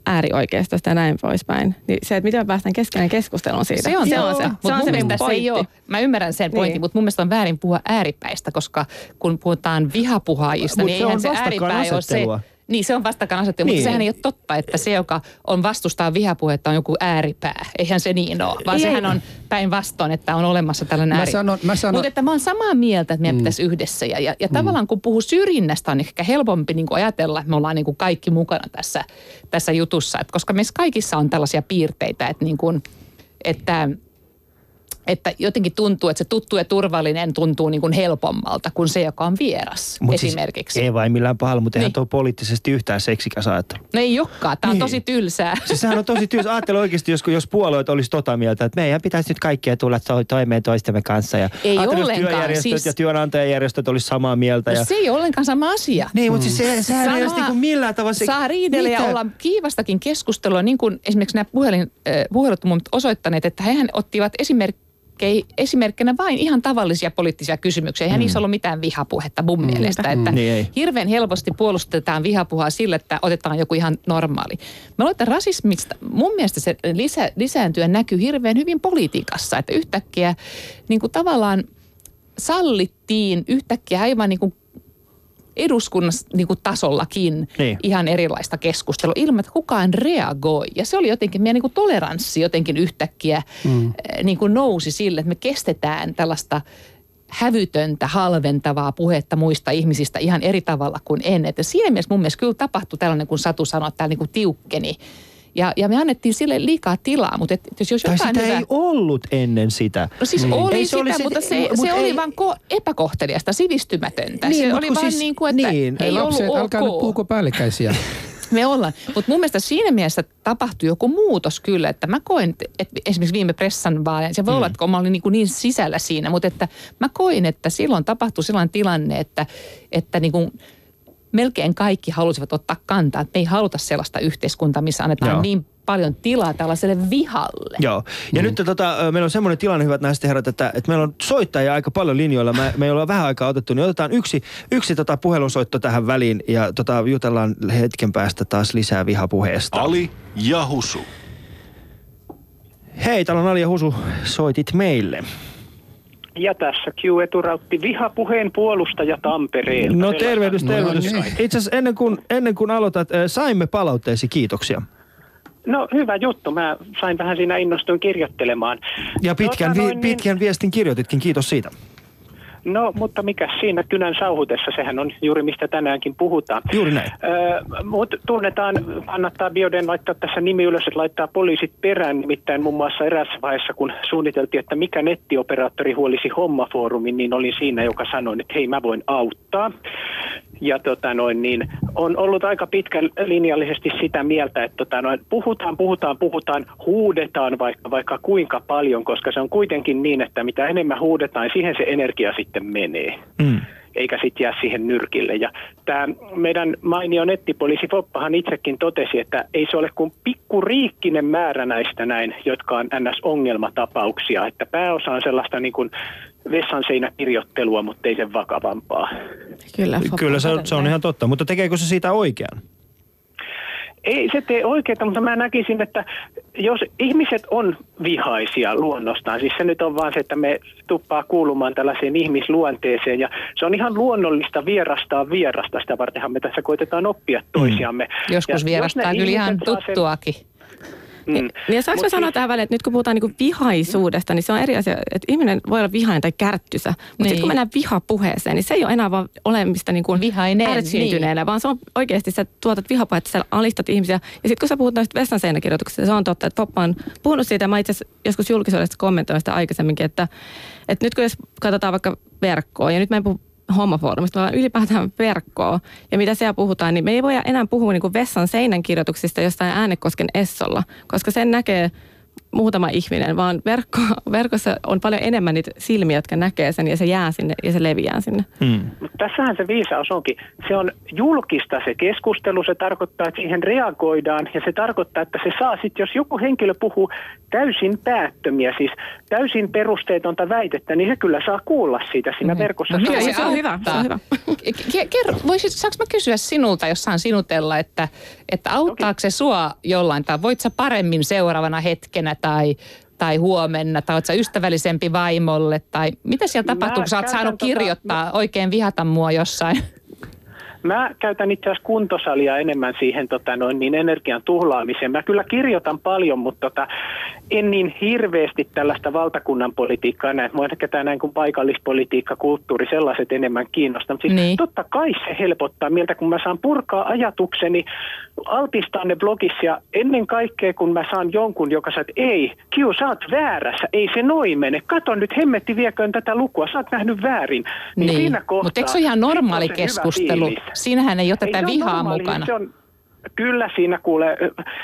äärioikeistosta ja näin poispäin, niin se, että miten me päästään keskenään keskusteluun siitä. Se on se. se, on se. Mutta se, on mun se mielestä se ei ole, mä ymmärrän sen pointin, Niin. mutta mun mielestä on väärin puhua ääripäistä, koska kun puhutaan vihapuhaajista, Mut niin se eihän on se ääripää ole se. Niin, se on vastakkainasettelu, Niin. mutta sehän ei ole totta, että se, joka on vastustaa vihapuhetta, on joku ääripää. Eihän se niin ole, vaan Ei, sehän on päinvastoin, että on olemassa tällainen Mä ääri. sanon- mä sanon- Mutta että mä oon samaa mieltä, että meidän mm. pitäisi yhdessä. Ja, ja, ja Mm. tavallaan kun puhuu syrjinnästä, on ehkä helpompi niin kuin ajatella, että me ollaan niin kuin kaikki mukana tässä, tässä jutussa. Et koska meissä kaikissa on tällaisia piirteitä, että, niin kuin, että että jotenkin tuntuu, että se tuttu ja turvallinen tuntuu niin kuin helpommalta kuin se, joka on vieras Mut esimerkiksi. Siis, ei vain millään pahalla, mutta eihän Niin. tuo poliittisesti yhtään seksikäs ajattelu. no ei olekaan, tämä on Niin. tosi tylsää. Siis sehän on tosi tyysä. Ajattele oikeasti, jos, jos puolueet olisi tota mieltä, että meidän pitäisi nyt kaikkia tulla to- toimeen toistemme kanssa. Ja Ei ollenkaan, siis- ja työnantajajärjestöt olisi samaa mieltä. Ja... No se ei ole ollenkaan sama asia. Niin, mutta siis se, sehän ei olisi Saa- niinku millään tavalla se... Saa riidellä ja olla kiivastakin keskustelua, niin kuin esimerkiksi nämä puhelin, äh, puhelut osoittaneet, että hehän ottivat esimerkkejä esimerkkinä vain ihan tavallisia poliittisia kysymyksiä. Eihän mm. niissä ollut mitään vihapuhetta mun mielestä. Että Niin ei. hirveän helposti puolustetaan vihapuhua sillä, että otetaan joku ihan normaali. Mä luulen, että rasismista mun mielestä se lisä, lisääntyä näkyy hirveän hyvin politiikassa. Että yhtäkkiä niin kuin tavallaan sallittiin yhtäkkiä aivan niin kuin eduskunnassa niin kuin tasollakin Niin. ihan erilaista keskustelua ilman, että kukaan reagoi. Ja se oli jotenkin, meidän niin kuin toleranssi jotenkin yhtäkkiä mm. niin kuin nousi sille, että me kestetään tällaista hävytöntä, halventavaa puhetta muista ihmisistä ihan eri tavalla kuin ennen. Et siinä mielessä mun mielestä kyllä tapahtui tällainen, kun Satu sanoi, että tämä niin kuin tiukkeni. Ja, ja me annettiin sille liikaa tilaa, mutta et, jos, jos Tai jotain sitä hyvä... ei ollut ennen sitä. No siis oli Ei, sitä, oli se- mutta se, mut se ei- oli vaan ko- epäkohteliasta, sivistymätöntä. Niin, se oli vaan siis- niin kuin, että niin. ei Lapset, ollut älkää nyt ok. puhuko päällekkäisiä. Me ollaan. Mutta mun mielestä siinä mielessä tapahtui joku muutos kyllä, että mä koin, että esimerkiksi viime pressan vaalein, se voi mm. olla, että kun mä olin niin, kuin niin sisällä siinä, mutta että mä koin, että silloin tapahtui sellainen tilanne, että, että niin kuin melkein kaikki halusivat ottaa kantaa, että me ei haluta sellaista yhteiskuntaa, missä annetaan Joo. Niin paljon tilaa tällaiselle vihalle. Joo. Ja mm. nyt tota, meillä on semmoinen tilanne, hyvät naiset ja herrat, että, että meillä on soittajia aika paljon linjoilla. Me, me ei olla vähän aikaa otettu, niin otetaan yksi, yksi tota puhelusoitto tähän väliin ja tota, jutellaan hetken päästä taas lisää vihapuheesta. Ali ja Husu. Hei, täällä on Ali ja Husu, soitit meille. Ja tässä Q Eturautti, vihapuheen puolustaja Tampereelta. No tervehdys, No tervehdys. niin. Itse asiassa ennen kuin, ennen kuin aloitat, äh, saimme palautteesi, kiitoksia. No hyvä juttu, mä sain vähän siinä innostuin kirjoittelemaan. Ja pitkän, vi, noin niin- pitkän viestin kirjoititkin, kiitos siitä. No, mutta mikä siinä kynän sauhutessa, sehän on juuri mistä tänäänkin puhutaan. Juuri näin. Öö, Mutta tunnetaan, kannattaa Bioden laittaa tässä nimi ylös, että laittaa poliisit perään. Nimittäin muun muassa erässä vaiheessa, kun suunniteltiin, että mikä nettioperaattori huolisi hommafoorumin, niin olin siinä, joka sanoi, että hei mä voin auttaa. Ja tota noin, niin on ollut aika pitkän linjallisesti sitä mieltä, että tota noin, puhutaan, puhutaan, puhutaan, huudetaan vaikka, vaikka kuinka paljon, koska se on kuitenkin niin, että mitä enemmän huudetaan, siihen se energia sitten menee Mm. eikä sitten jää siihen nyrkille. Ja tämä meidän mainio nettipoliisi Foppahan itsekin totesi, että ei se ole kuin pikkuriikkinen määrä näistä näin, jotka on NS-ongelmatapauksia, että pääosa on sellaista niin kuin vessan seinäkirjoittelua, mutta ei sen vakavampaa. Kyllä, Kyllä se, se on ihan totta, mutta tekeekö se siitä oikean? Ei se tee oikeaa, mutta mä näkisin, että jos ihmiset on vihaisia luonnostaan, siis se nyt on vaan se, että me tuppaa kuulumaan tällaiseen ihmisluonteeseen ja se on ihan luonnollista vierastaa vierasta, sitä vartenhan me tässä koitetaan oppia toisiamme. Ja Joskus vierastaa kyllä ihan saa sen- tuttuakin. Mm. Niin, ja saanko mä Mut sanoa siis- tähän väliin, että nyt kun puhutaan niinku vihaisuudesta, niin se on eri asia, että ihminen voi olla vihainen tai kärttysä. Mutta Niin. sitten kun mennään vihapuheeseen, niin se ei ole enää vaan olemista niinku Vihainen, ärsyntyneenä, vaan se on oikeasti, sä tuotat vihapuhetta, sä alistat ihmisiä. Ja sitten kun sä puhut noista vessan seinäkirjoituksista, se on totta, että Poppa on puhunut siitä, ja mä itse asiassa joskus julkisuudessa kommentoin sitä aikaisemminkin, että, että nyt kun jos katsotaan vaikka verkkoa, ja nyt mä en puhu homofoorumista, vaan ylipäätään verkkoa. Ja mitä siellä puhutaan, niin me ei voida enää puhua niin kuin vessan seinän kirjoituksista jostain äänekosken essolla, koska sen näkee muutama ihminen, vaan verkko, verkossa on paljon enemmän niitä silmiä, jotka näkee sen ja se jää sinne ja se leviää sinne. Mm. Mutta tässähän se viisaus onkin. Se on julkista se keskustelu, se tarkoittaa, että siihen reagoidaan ja se tarkoittaa, että se saa sitten, jos joku henkilö puhuu täysin päättömiä, siis täysin perusteetonta väitettä, niin se kyllä saa kuulla siitä siinä Mhm. verkossa. No se se on hyvä, se on hyvä. Kerro, voisit, saanko mä kysyä sinulta, jos saan sinutella, että, että auttaako se sua jollain tai voit sä paremmin seuraavana hetkenä tai, tai huomenna, tai sä ystävällisempi vaimolle, tai mitä siellä Mä tapahtuu, kun sä oot saanut tota- kirjoittaa, oikein vihata mua jossain? Mä käytän itse asiassa kuntosalia enemmän siihen tota, noin, niin energian tuhlaamiseen. Mä kyllä kirjoitan paljon, mutta tota, en niin hirveästi tällaista valtakunnan politiikkaa näe. Mua ehkä tämä näin kuin paikallispolitiikka, kulttuuri, sellaiset enemmän kiinnostaa. Mutta siis Niin. totta kai se helpottaa mieltä, kun mä saan purkaa ajatukseni, altistaa ne blogissa ja ennen kaikkea kun mä saan jonkun, joka sanoo, että ei, Kiu, sä oot väärässä, ei se noin mene. Kato nyt, hemmetti vieköön tätä lukua, sä oot nähnyt väärin. Niin, kohtaa, Mutta eikö se ole ihan normaali keskustelu? Siinähän ei ole tätä Ei, vihaa normaali, mukana. Se on, kyllä siinä kuule,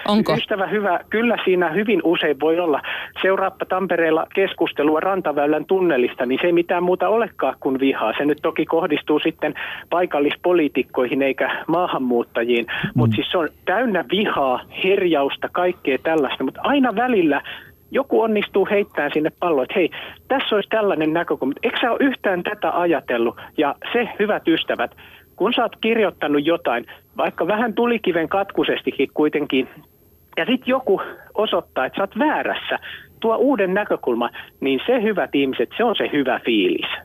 Onko? ystävä hyvä, kyllä siinä hyvin usein voi olla. Seuraappa Tampereella keskustelua Rantaväylän tunnelista, niin se ei mitään muuta olekaan kuin vihaa. Se nyt toki kohdistuu sitten paikallispoliitikkoihin eikä maahanmuuttajiin, mm. mutta siis se on täynnä vihaa, herjausta, kaikkea tällaista, mutta aina välillä joku onnistuu heittämään sinne palloon, että hei, tässä olisi tällainen näkökulma. Eikö sä ole yhtään tätä ajatellut? Ja se, hyvät ystävät, kun sä oot kirjoittanut jotain, vaikka vähän tulikiven katkusestikin kuitenkin, ja sitten joku osoittaa, että sä oot väärässä, tuo uuden näkökulman, niin se hyvät ihmiset, se on se hyvä fiilis.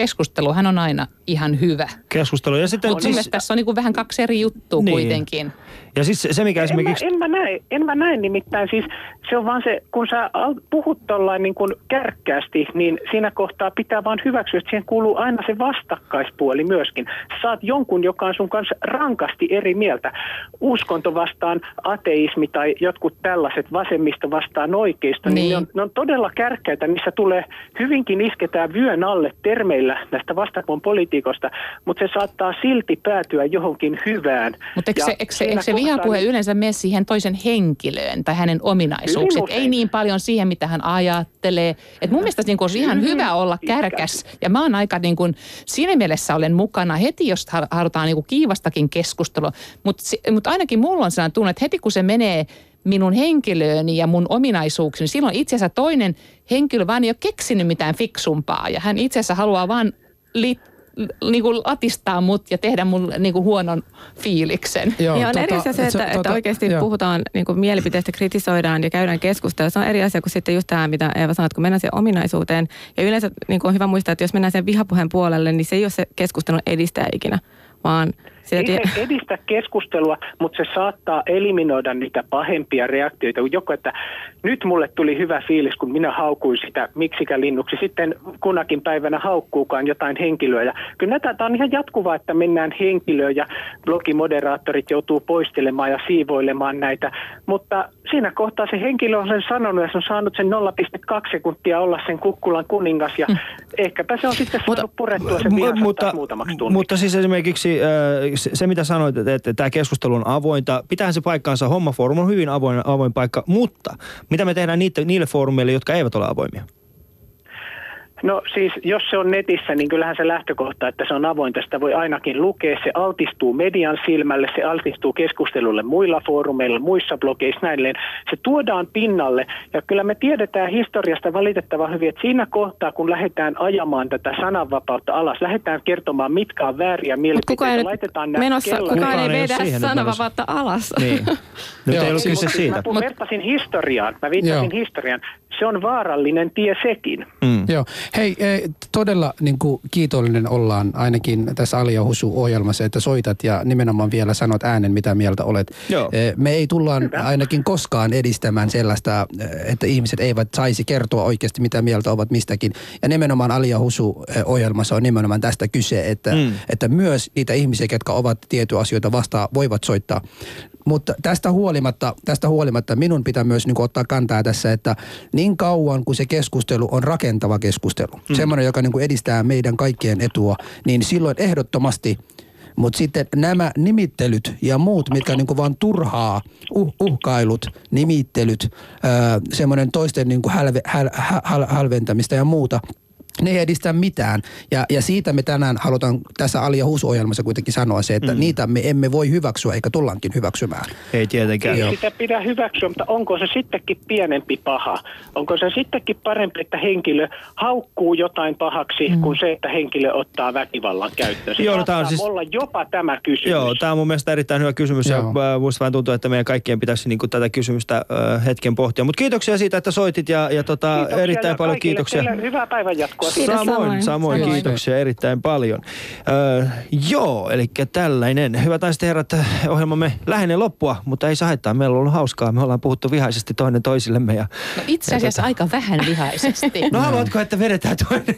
Mm. Keskusteluhan on aina ihan hyvä. Keskustelu. Ja sitten Mutta siis, siis, tässä on niinku vähän kaksi eri juttua Niin. kuitenkin. ja siis se, mikä En mä, esimerkiksi... en, mä näe, en mä näe nimittäin, siis se on vaan se, kun sä puhut tollain niin kuin kärkkäästi, niin siinä kohtaa pitää vaan hyväksyä, että siihen kuuluu aina se vastakkaispuoli myöskin. Saat jonkun, joka on sun kanssa rankasti eri mieltä. Uskonto vastaan ateismi tai jotkut tällaiset vasemmisto vastaan oikeisto, niin, Niin. niin ne, on, ne on todella kärkkäitä, missä tulee hyvinkin isketään vyön alle termeillä näistä vastapuon politiikosta, mutta se saattaa silti päätyä johonkin hyvään. Mutta eikö se, eikö se, eikö se vihapuhe niin- yleensä mene siihen toisen henkilöön tai hänen ominaisuuksiin? Ei niin paljon siihen, mitä hän ajattelee. Et mun mielestä niin olisi ihan Hyvin hyvä olla kärkäs. Ja mä oon aika niin kuin, siinä mielessä olen mukana heti, jos halutaan niin kuin kiivastakin keskustelua. Mutta mut ainakin mulla on sellainen tunne, että heti kun se menee minun henkilööni ja mun ominaisuuksiin, niin silloin itse asiassa toinen henkilö vaan ei ole keksinyt mitään fiksumpaa. Ja hän itse asiassa haluaa vaan li- niin kuin latistaa mut ja tehdä mun niin kuin huonon fiiliksen. Joo, ja on eri asia se, että, että oikeasti joo. puhutaan niin kuin mielipiteistä, kritisoidaan ja käydään keskustelua. Se on eri asia kuin sitten just tämä, mitä Eeva sanoi, että kun mennään siihen ominaisuuteen. Ja yleensä niin kuin on hyvä muistaa, että jos mennään sen vihapuheen puolelle, niin se ei ole se keskustelun edistäjä ikinä, vaan ei se edistä keskustelua, mutta se saattaa eliminoida niitä pahempia reaktioita. Joko, että nyt mulle tuli hyvä fiilis, kun minä haukuin sitä miksikä linnuksi. Sitten kunakin päivänä haukkuukaan jotain henkilöä. Ja kyllä tämä on ihan jatkuvaa, että mennään henkilöön ja blogimoderaattorit joutuu poistelemaan ja siivoilemaan näitä. Mutta siinä kohtaa se henkilö on sen sanonut ja se on saanut sen 0,2 sekuntia olla sen kukkulan kuningas. Ja mm. ehkäpä se on sitten saanut purettua sen mutta, muutamaksi tunniksi. Mutta siis esimerkiksi äh, se, mitä sanoit, että, että tämä keskustelu on avointa, pitää se paikkaansa, Hommaforum on hyvin avoin, avoin paikka, mutta mitä me tehdään niille, niille foorumeille, jotka eivät ole avoimia? No siis, jos se on netissä, niin kyllähän se lähtökohta, että se on avointa, sitä voi ainakin lukea. Se altistuu median silmälle, se altistuu keskustelulle muilla foorumeilla, muissa blogeissa, näilleen. Se tuodaan pinnalle, ja kyllä me tiedetään historiasta valitettavan hyvin, että siinä kohtaa, kun lähdetään ajamaan tätä sananvapautta alas, lähdetään kertomaan, mitkä on vääriä mielipiteitä, laitetaan nämä menossa, kukaan, kukaan ei vedä sananvapautta alas. Niin. Nyt ei ollut kyse siitä. Mä vertasin historiaan, mä viittasin historiaan. Se on vaarallinen tie sekin. Mm. Joo. Hei, e, todella niin kuin, kiitollinen ollaan ainakin tässä Alia Husu-ohjelmassa, että soitat ja nimenomaan vielä sanot äänen, mitä mieltä olet. Joo. E, me ei tullaan Hyvä. ainakin koskaan edistämään sellaista, e, että ihmiset eivät saisi kertoa oikeasti, mitä mieltä ovat mistäkin. Ja nimenomaan Alia Husu-ohjelmassa on nimenomaan tästä kyse, että, mm. että myös niitä ihmisiä, jotka ovat tiettyjä asioita vastaan, voivat soittaa mutta tästä huolimatta, tästä huolimatta minun pitää myös niin ottaa kantaa tässä, että niin kauan kuin se keskustelu on rakentava keskustelu, mm. semmoinen, joka niin edistää meidän kaikkien etua, niin silloin ehdottomasti mutta sitten nämä nimittelyt ja muut, mitkä niinku vaan turhaa, uh, uhkailut, nimittelyt, semmoinen toisten niinku hälve, häl, häl, hälventämistä ja muuta – ne ei edistä mitään. Ja, ja siitä me tänään halutaan tässä Ali- ja ohjelmassa kuitenkin sanoa se, että mm. niitä me emme voi hyväksyä eikä tullankin hyväksymään. Ei tietenkään. Ei sitä pidä hyväksyä, mutta onko se sittenkin pienempi paha? Onko se sittenkin parempi, että henkilö haukkuu jotain pahaksi, mm. kuin se, että henkilö ottaa väkivallan käyttöön? Se Joo, tämä on siis... olla jopa tämä kysymys. Joo, tämä on mun mielestä erittäin hyvä kysymys Joo. ja muista vähän tuntuu, että meidän kaikkien pitäisi niin kuin, tätä kysymystä äh, hetken pohtia. Mutta kiitoksia siitä, että soitit ja, ja tota, kiitoksia erittäin ja paljon kiitoksia. Hyvää päivän jatkoa. Kiitos, samoin, samoin, samoin, kiitoksia erittäin paljon. Öö, joo, eli tällainen. Hyvät naiset herrat, ohjelmamme lähenee loppua, mutta ei saa haittaa. Meillä on ollut hauskaa. Me ollaan puhuttu vihaisesti toinen toisillemme. Ja, no itse asiassa tota... aika vähän vihaisesti. no haluatko, että vedetään toinen?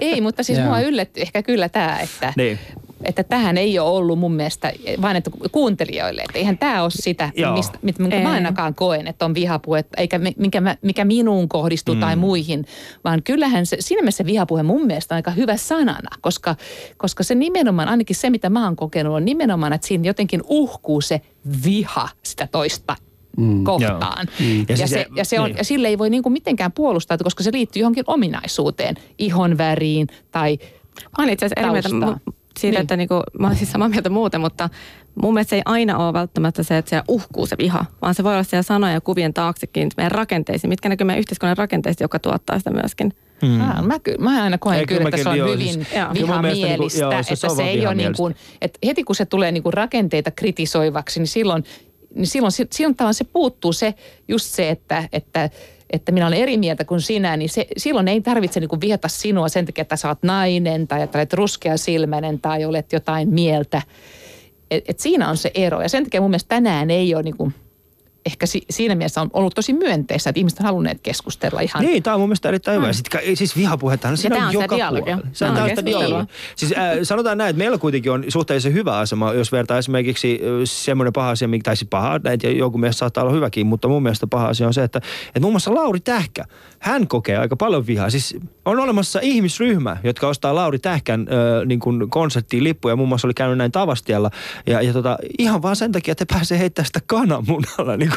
ei, mutta siis mua yllätti ehkä kyllä tämä, että niin että tähän ei ole ollut mun mielestä vain että kuuntelijoille. Että eihän tämä ole sitä, mistä, mit, minkä mä ainakaan koen, että on vihapuhe, eikä mikä, mikä minuun kohdistuu mm. tai muihin. Vaan kyllähän se, siinä mielessä vihapuhe mun mielestä on aika hyvä sanana, koska, koska se nimenomaan, ainakin se mitä mä oon kokenut, on nimenomaan, että siinä jotenkin uhkuu se viha sitä toista mm. kohtaan. Mm. Ja, ja, se, ja, se on, niin. ja sille ei voi niinku mitenkään puolustaa, koska se liittyy johonkin ominaisuuteen, ihon väriin tai Mä olen itse asiassa eri mieltä siitä, niin. että niinku, mä olen siis samaa mieltä muuten, mutta mun mielestä se ei aina ole välttämättä se, että se uhkuu se viha, vaan se voi olla siellä sanoja ja kuvien taaksekin meidän rakenteisiin, mitkä näkyy meidän yhteiskunnan rakenteista, joka tuottaa sitä myöskin. Hmm. Ah, mä, mä aina koen ei, kyllä, että se on joo, hyvin siis, vihamielistä, niinku, joo, se että se ei ole niin kuin, että heti kun se tulee niin kuin rakenteita kritisoivaksi, niin silloin, niin silloin, silloin se puuttuu se, just se, että, että että minä olen eri mieltä kuin sinä, niin se, silloin ei tarvitse niin vihata sinua sen takia, että sä oot nainen tai että olet ruskea silmäinen tai olet jotain mieltä. Et, et siinä on se ero. Ja sen takia mun mielestä tänään ei ole niin kuin – ehkä si- siinä mielessä on ollut tosi myönteistä, että ihmiset on halunneet keskustella ihan. Niin, tämä on mun mielestä erittäin hyvä. Mm. Sitten, siis vihapuhetta, siinä on, on joka puolella. Se on dialogia. Siis äh, sanotaan näin, että meillä kuitenkin on suhteellisen hyvä asema, jos vertaa esimerkiksi semmoinen paha asia, mikä taisi paha, näitä joku mielestä saattaa olla hyväkin, mutta mun mielestä paha asia on se, että, että muun muassa Lauri Tähkä, hän kokee aika paljon vihaa. Siis on olemassa ihmisryhmä, jotka ostaa Lauri Tähkän äh, niin kuin konserttiin lippuja, muun muassa oli käynyt näin Tavastialla, ja, ja tota, ihan vaan sen takia, että pääsee heittämään sitä kananmunalla niin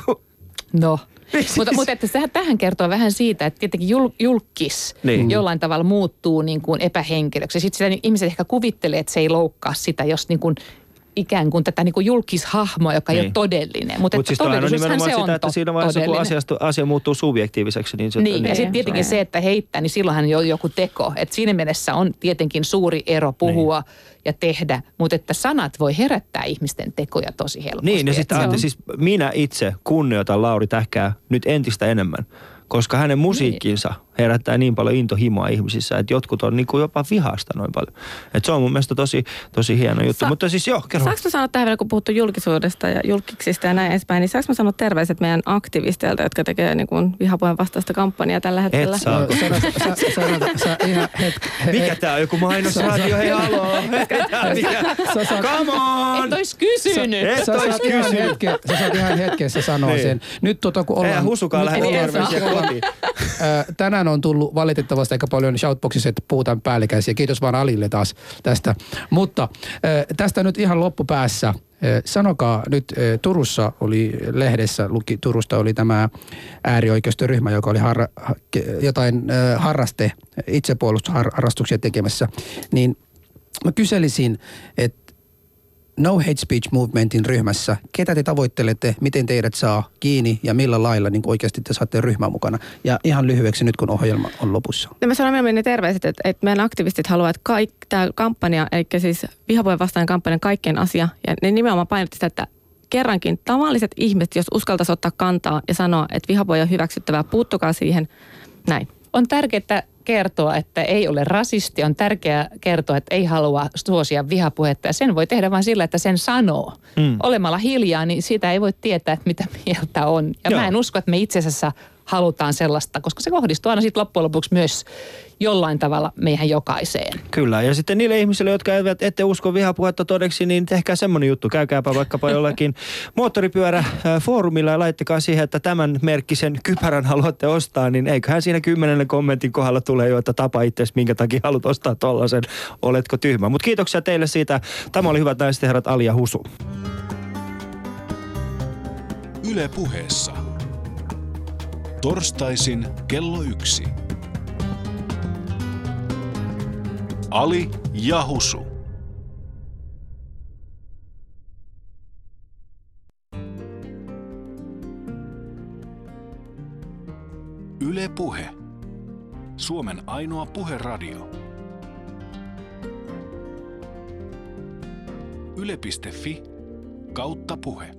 No, mutta, mutta että tähän kertoo vähän siitä, että tietenkin jul, julkis niin. jollain tavalla muuttuu niin kuin epähenkilöksi. Sitten sitä ihmiset ehkä kuvittelee, että se ei loukkaa sitä, jos niin kuin ikään kuin tätä niin kuin julkishahmoa, joka niin. ei ole todellinen. Mutta Mut siis on nimenomaan se sitä, on että to- siinä vaiheessa, kun asiasta, asia muuttuu subjektiiviseksi, niin se... Niin, ja sitten tietenkin se, että heittää, niin silloinhan on jo joku teko. Et siinä mielessä on tietenkin suuri ero puhua niin. ja tehdä, mutta että sanat voi herättää ihmisten tekoja tosi helposti. Niin, ja Et sitten on- Antti, siis minä itse kunnioitan Lauri Tähkää nyt entistä enemmän, koska hänen musiikkinsa herättää niin paljon intohimoa ihmisissä, että jotkut on niin kuin jopa vihasta noin paljon. Et se on mun mielestä tosi, tosi hieno juttu. Sa- Mutta siis joo, kerro. Saanko mä sanoa tähän vielä, kun puhuttu julkisuudesta ja julkiksista ja näin edespäin, niin saanko mä sanoa terveiset meidän aktivisteilta, jotka tekee niin kuin vihapuheen vastaista kampanjaa tällä hetkellä? Et saa. No, sano, sä, sä, sä, ihan hetk, he, Mikä tää on? Joku mainosradio? Hei, haloo. Come on! Et ois kysynyt. Et ois saat, ihan kysynyt. sä saat ihan hetkessä sanoa Niin. sen. Nyt tota, kun ollaan... Eihän Husukaan lähde tänään on tullut valitettavasti aika paljon shoutboxissa, että puhutaan päällekkäisiä. Kiitos vaan Alille taas tästä. Mutta tästä nyt ihan loppupäässä. Ää, Sanokaa nyt, Turussa oli lehdessä, luki Turusta oli tämä äärioikeistoryhmä, joka oli harra, jotain harraste, itsepuolustusharrastuksia tekemässä. Niin mä kyselisin, että No Hate Speech Movementin ryhmässä. Ketä te tavoittelette, miten teidät saa kiinni ja millä lailla niin oikeasti te saatte ryhmän mukana? Ja ihan lyhyeksi nyt, kun ohjelma on lopussa. No mä sanon mieluummin ne terveiset, että, että meidän aktivistit haluavat, että kaik, tämä kampanja, eli siis vihapuheen vastainen kampanja, kaikkien asia, ja ne nimenomaan painotti sitä, että kerrankin tavalliset ihmiset, jos uskaltaisi ottaa kantaa ja sanoa, että vihapuhe on hyväksyttävää, puuttukaa siihen, näin. on tärkeää kertoa, että ei ole rasisti. On tärkeää kertoa, että ei halua suosia vihapuhetta. Ja sen voi tehdä vain sillä, että sen sanoo. Mm. Olemalla hiljaa, niin siitä ei voi tietää, että mitä mieltä on. Ja Joo. mä en usko, että me itse asiassa halutaan sellaista, koska se kohdistuu aina sitten loppujen lopuksi myös jollain tavalla meihin jokaiseen. Kyllä, ja sitten niille ihmisille, jotka eivät ette usko vihapuhetta todeksi, niin tehkää semmoinen juttu. Käykääpä vaikkapa jollakin moottoripyöräfoorumilla ja laittakaa siihen, että tämän merkkisen kypärän haluatte ostaa, niin eiköhän siinä kymmenen kommentin kohdalla tule jo, että tapa itse, minkä takia haluat ostaa tollasen, oletko tyhmä. Mutta kiitoksia teille siitä. Tämä oli hyvät naiset herrat Ali ja Husu. Yle puheessa. Torstaisin kello yksi. Ali ja Husu. Yle Puhe. Suomen ainoa puheradio. Yle.fi kautta puhe.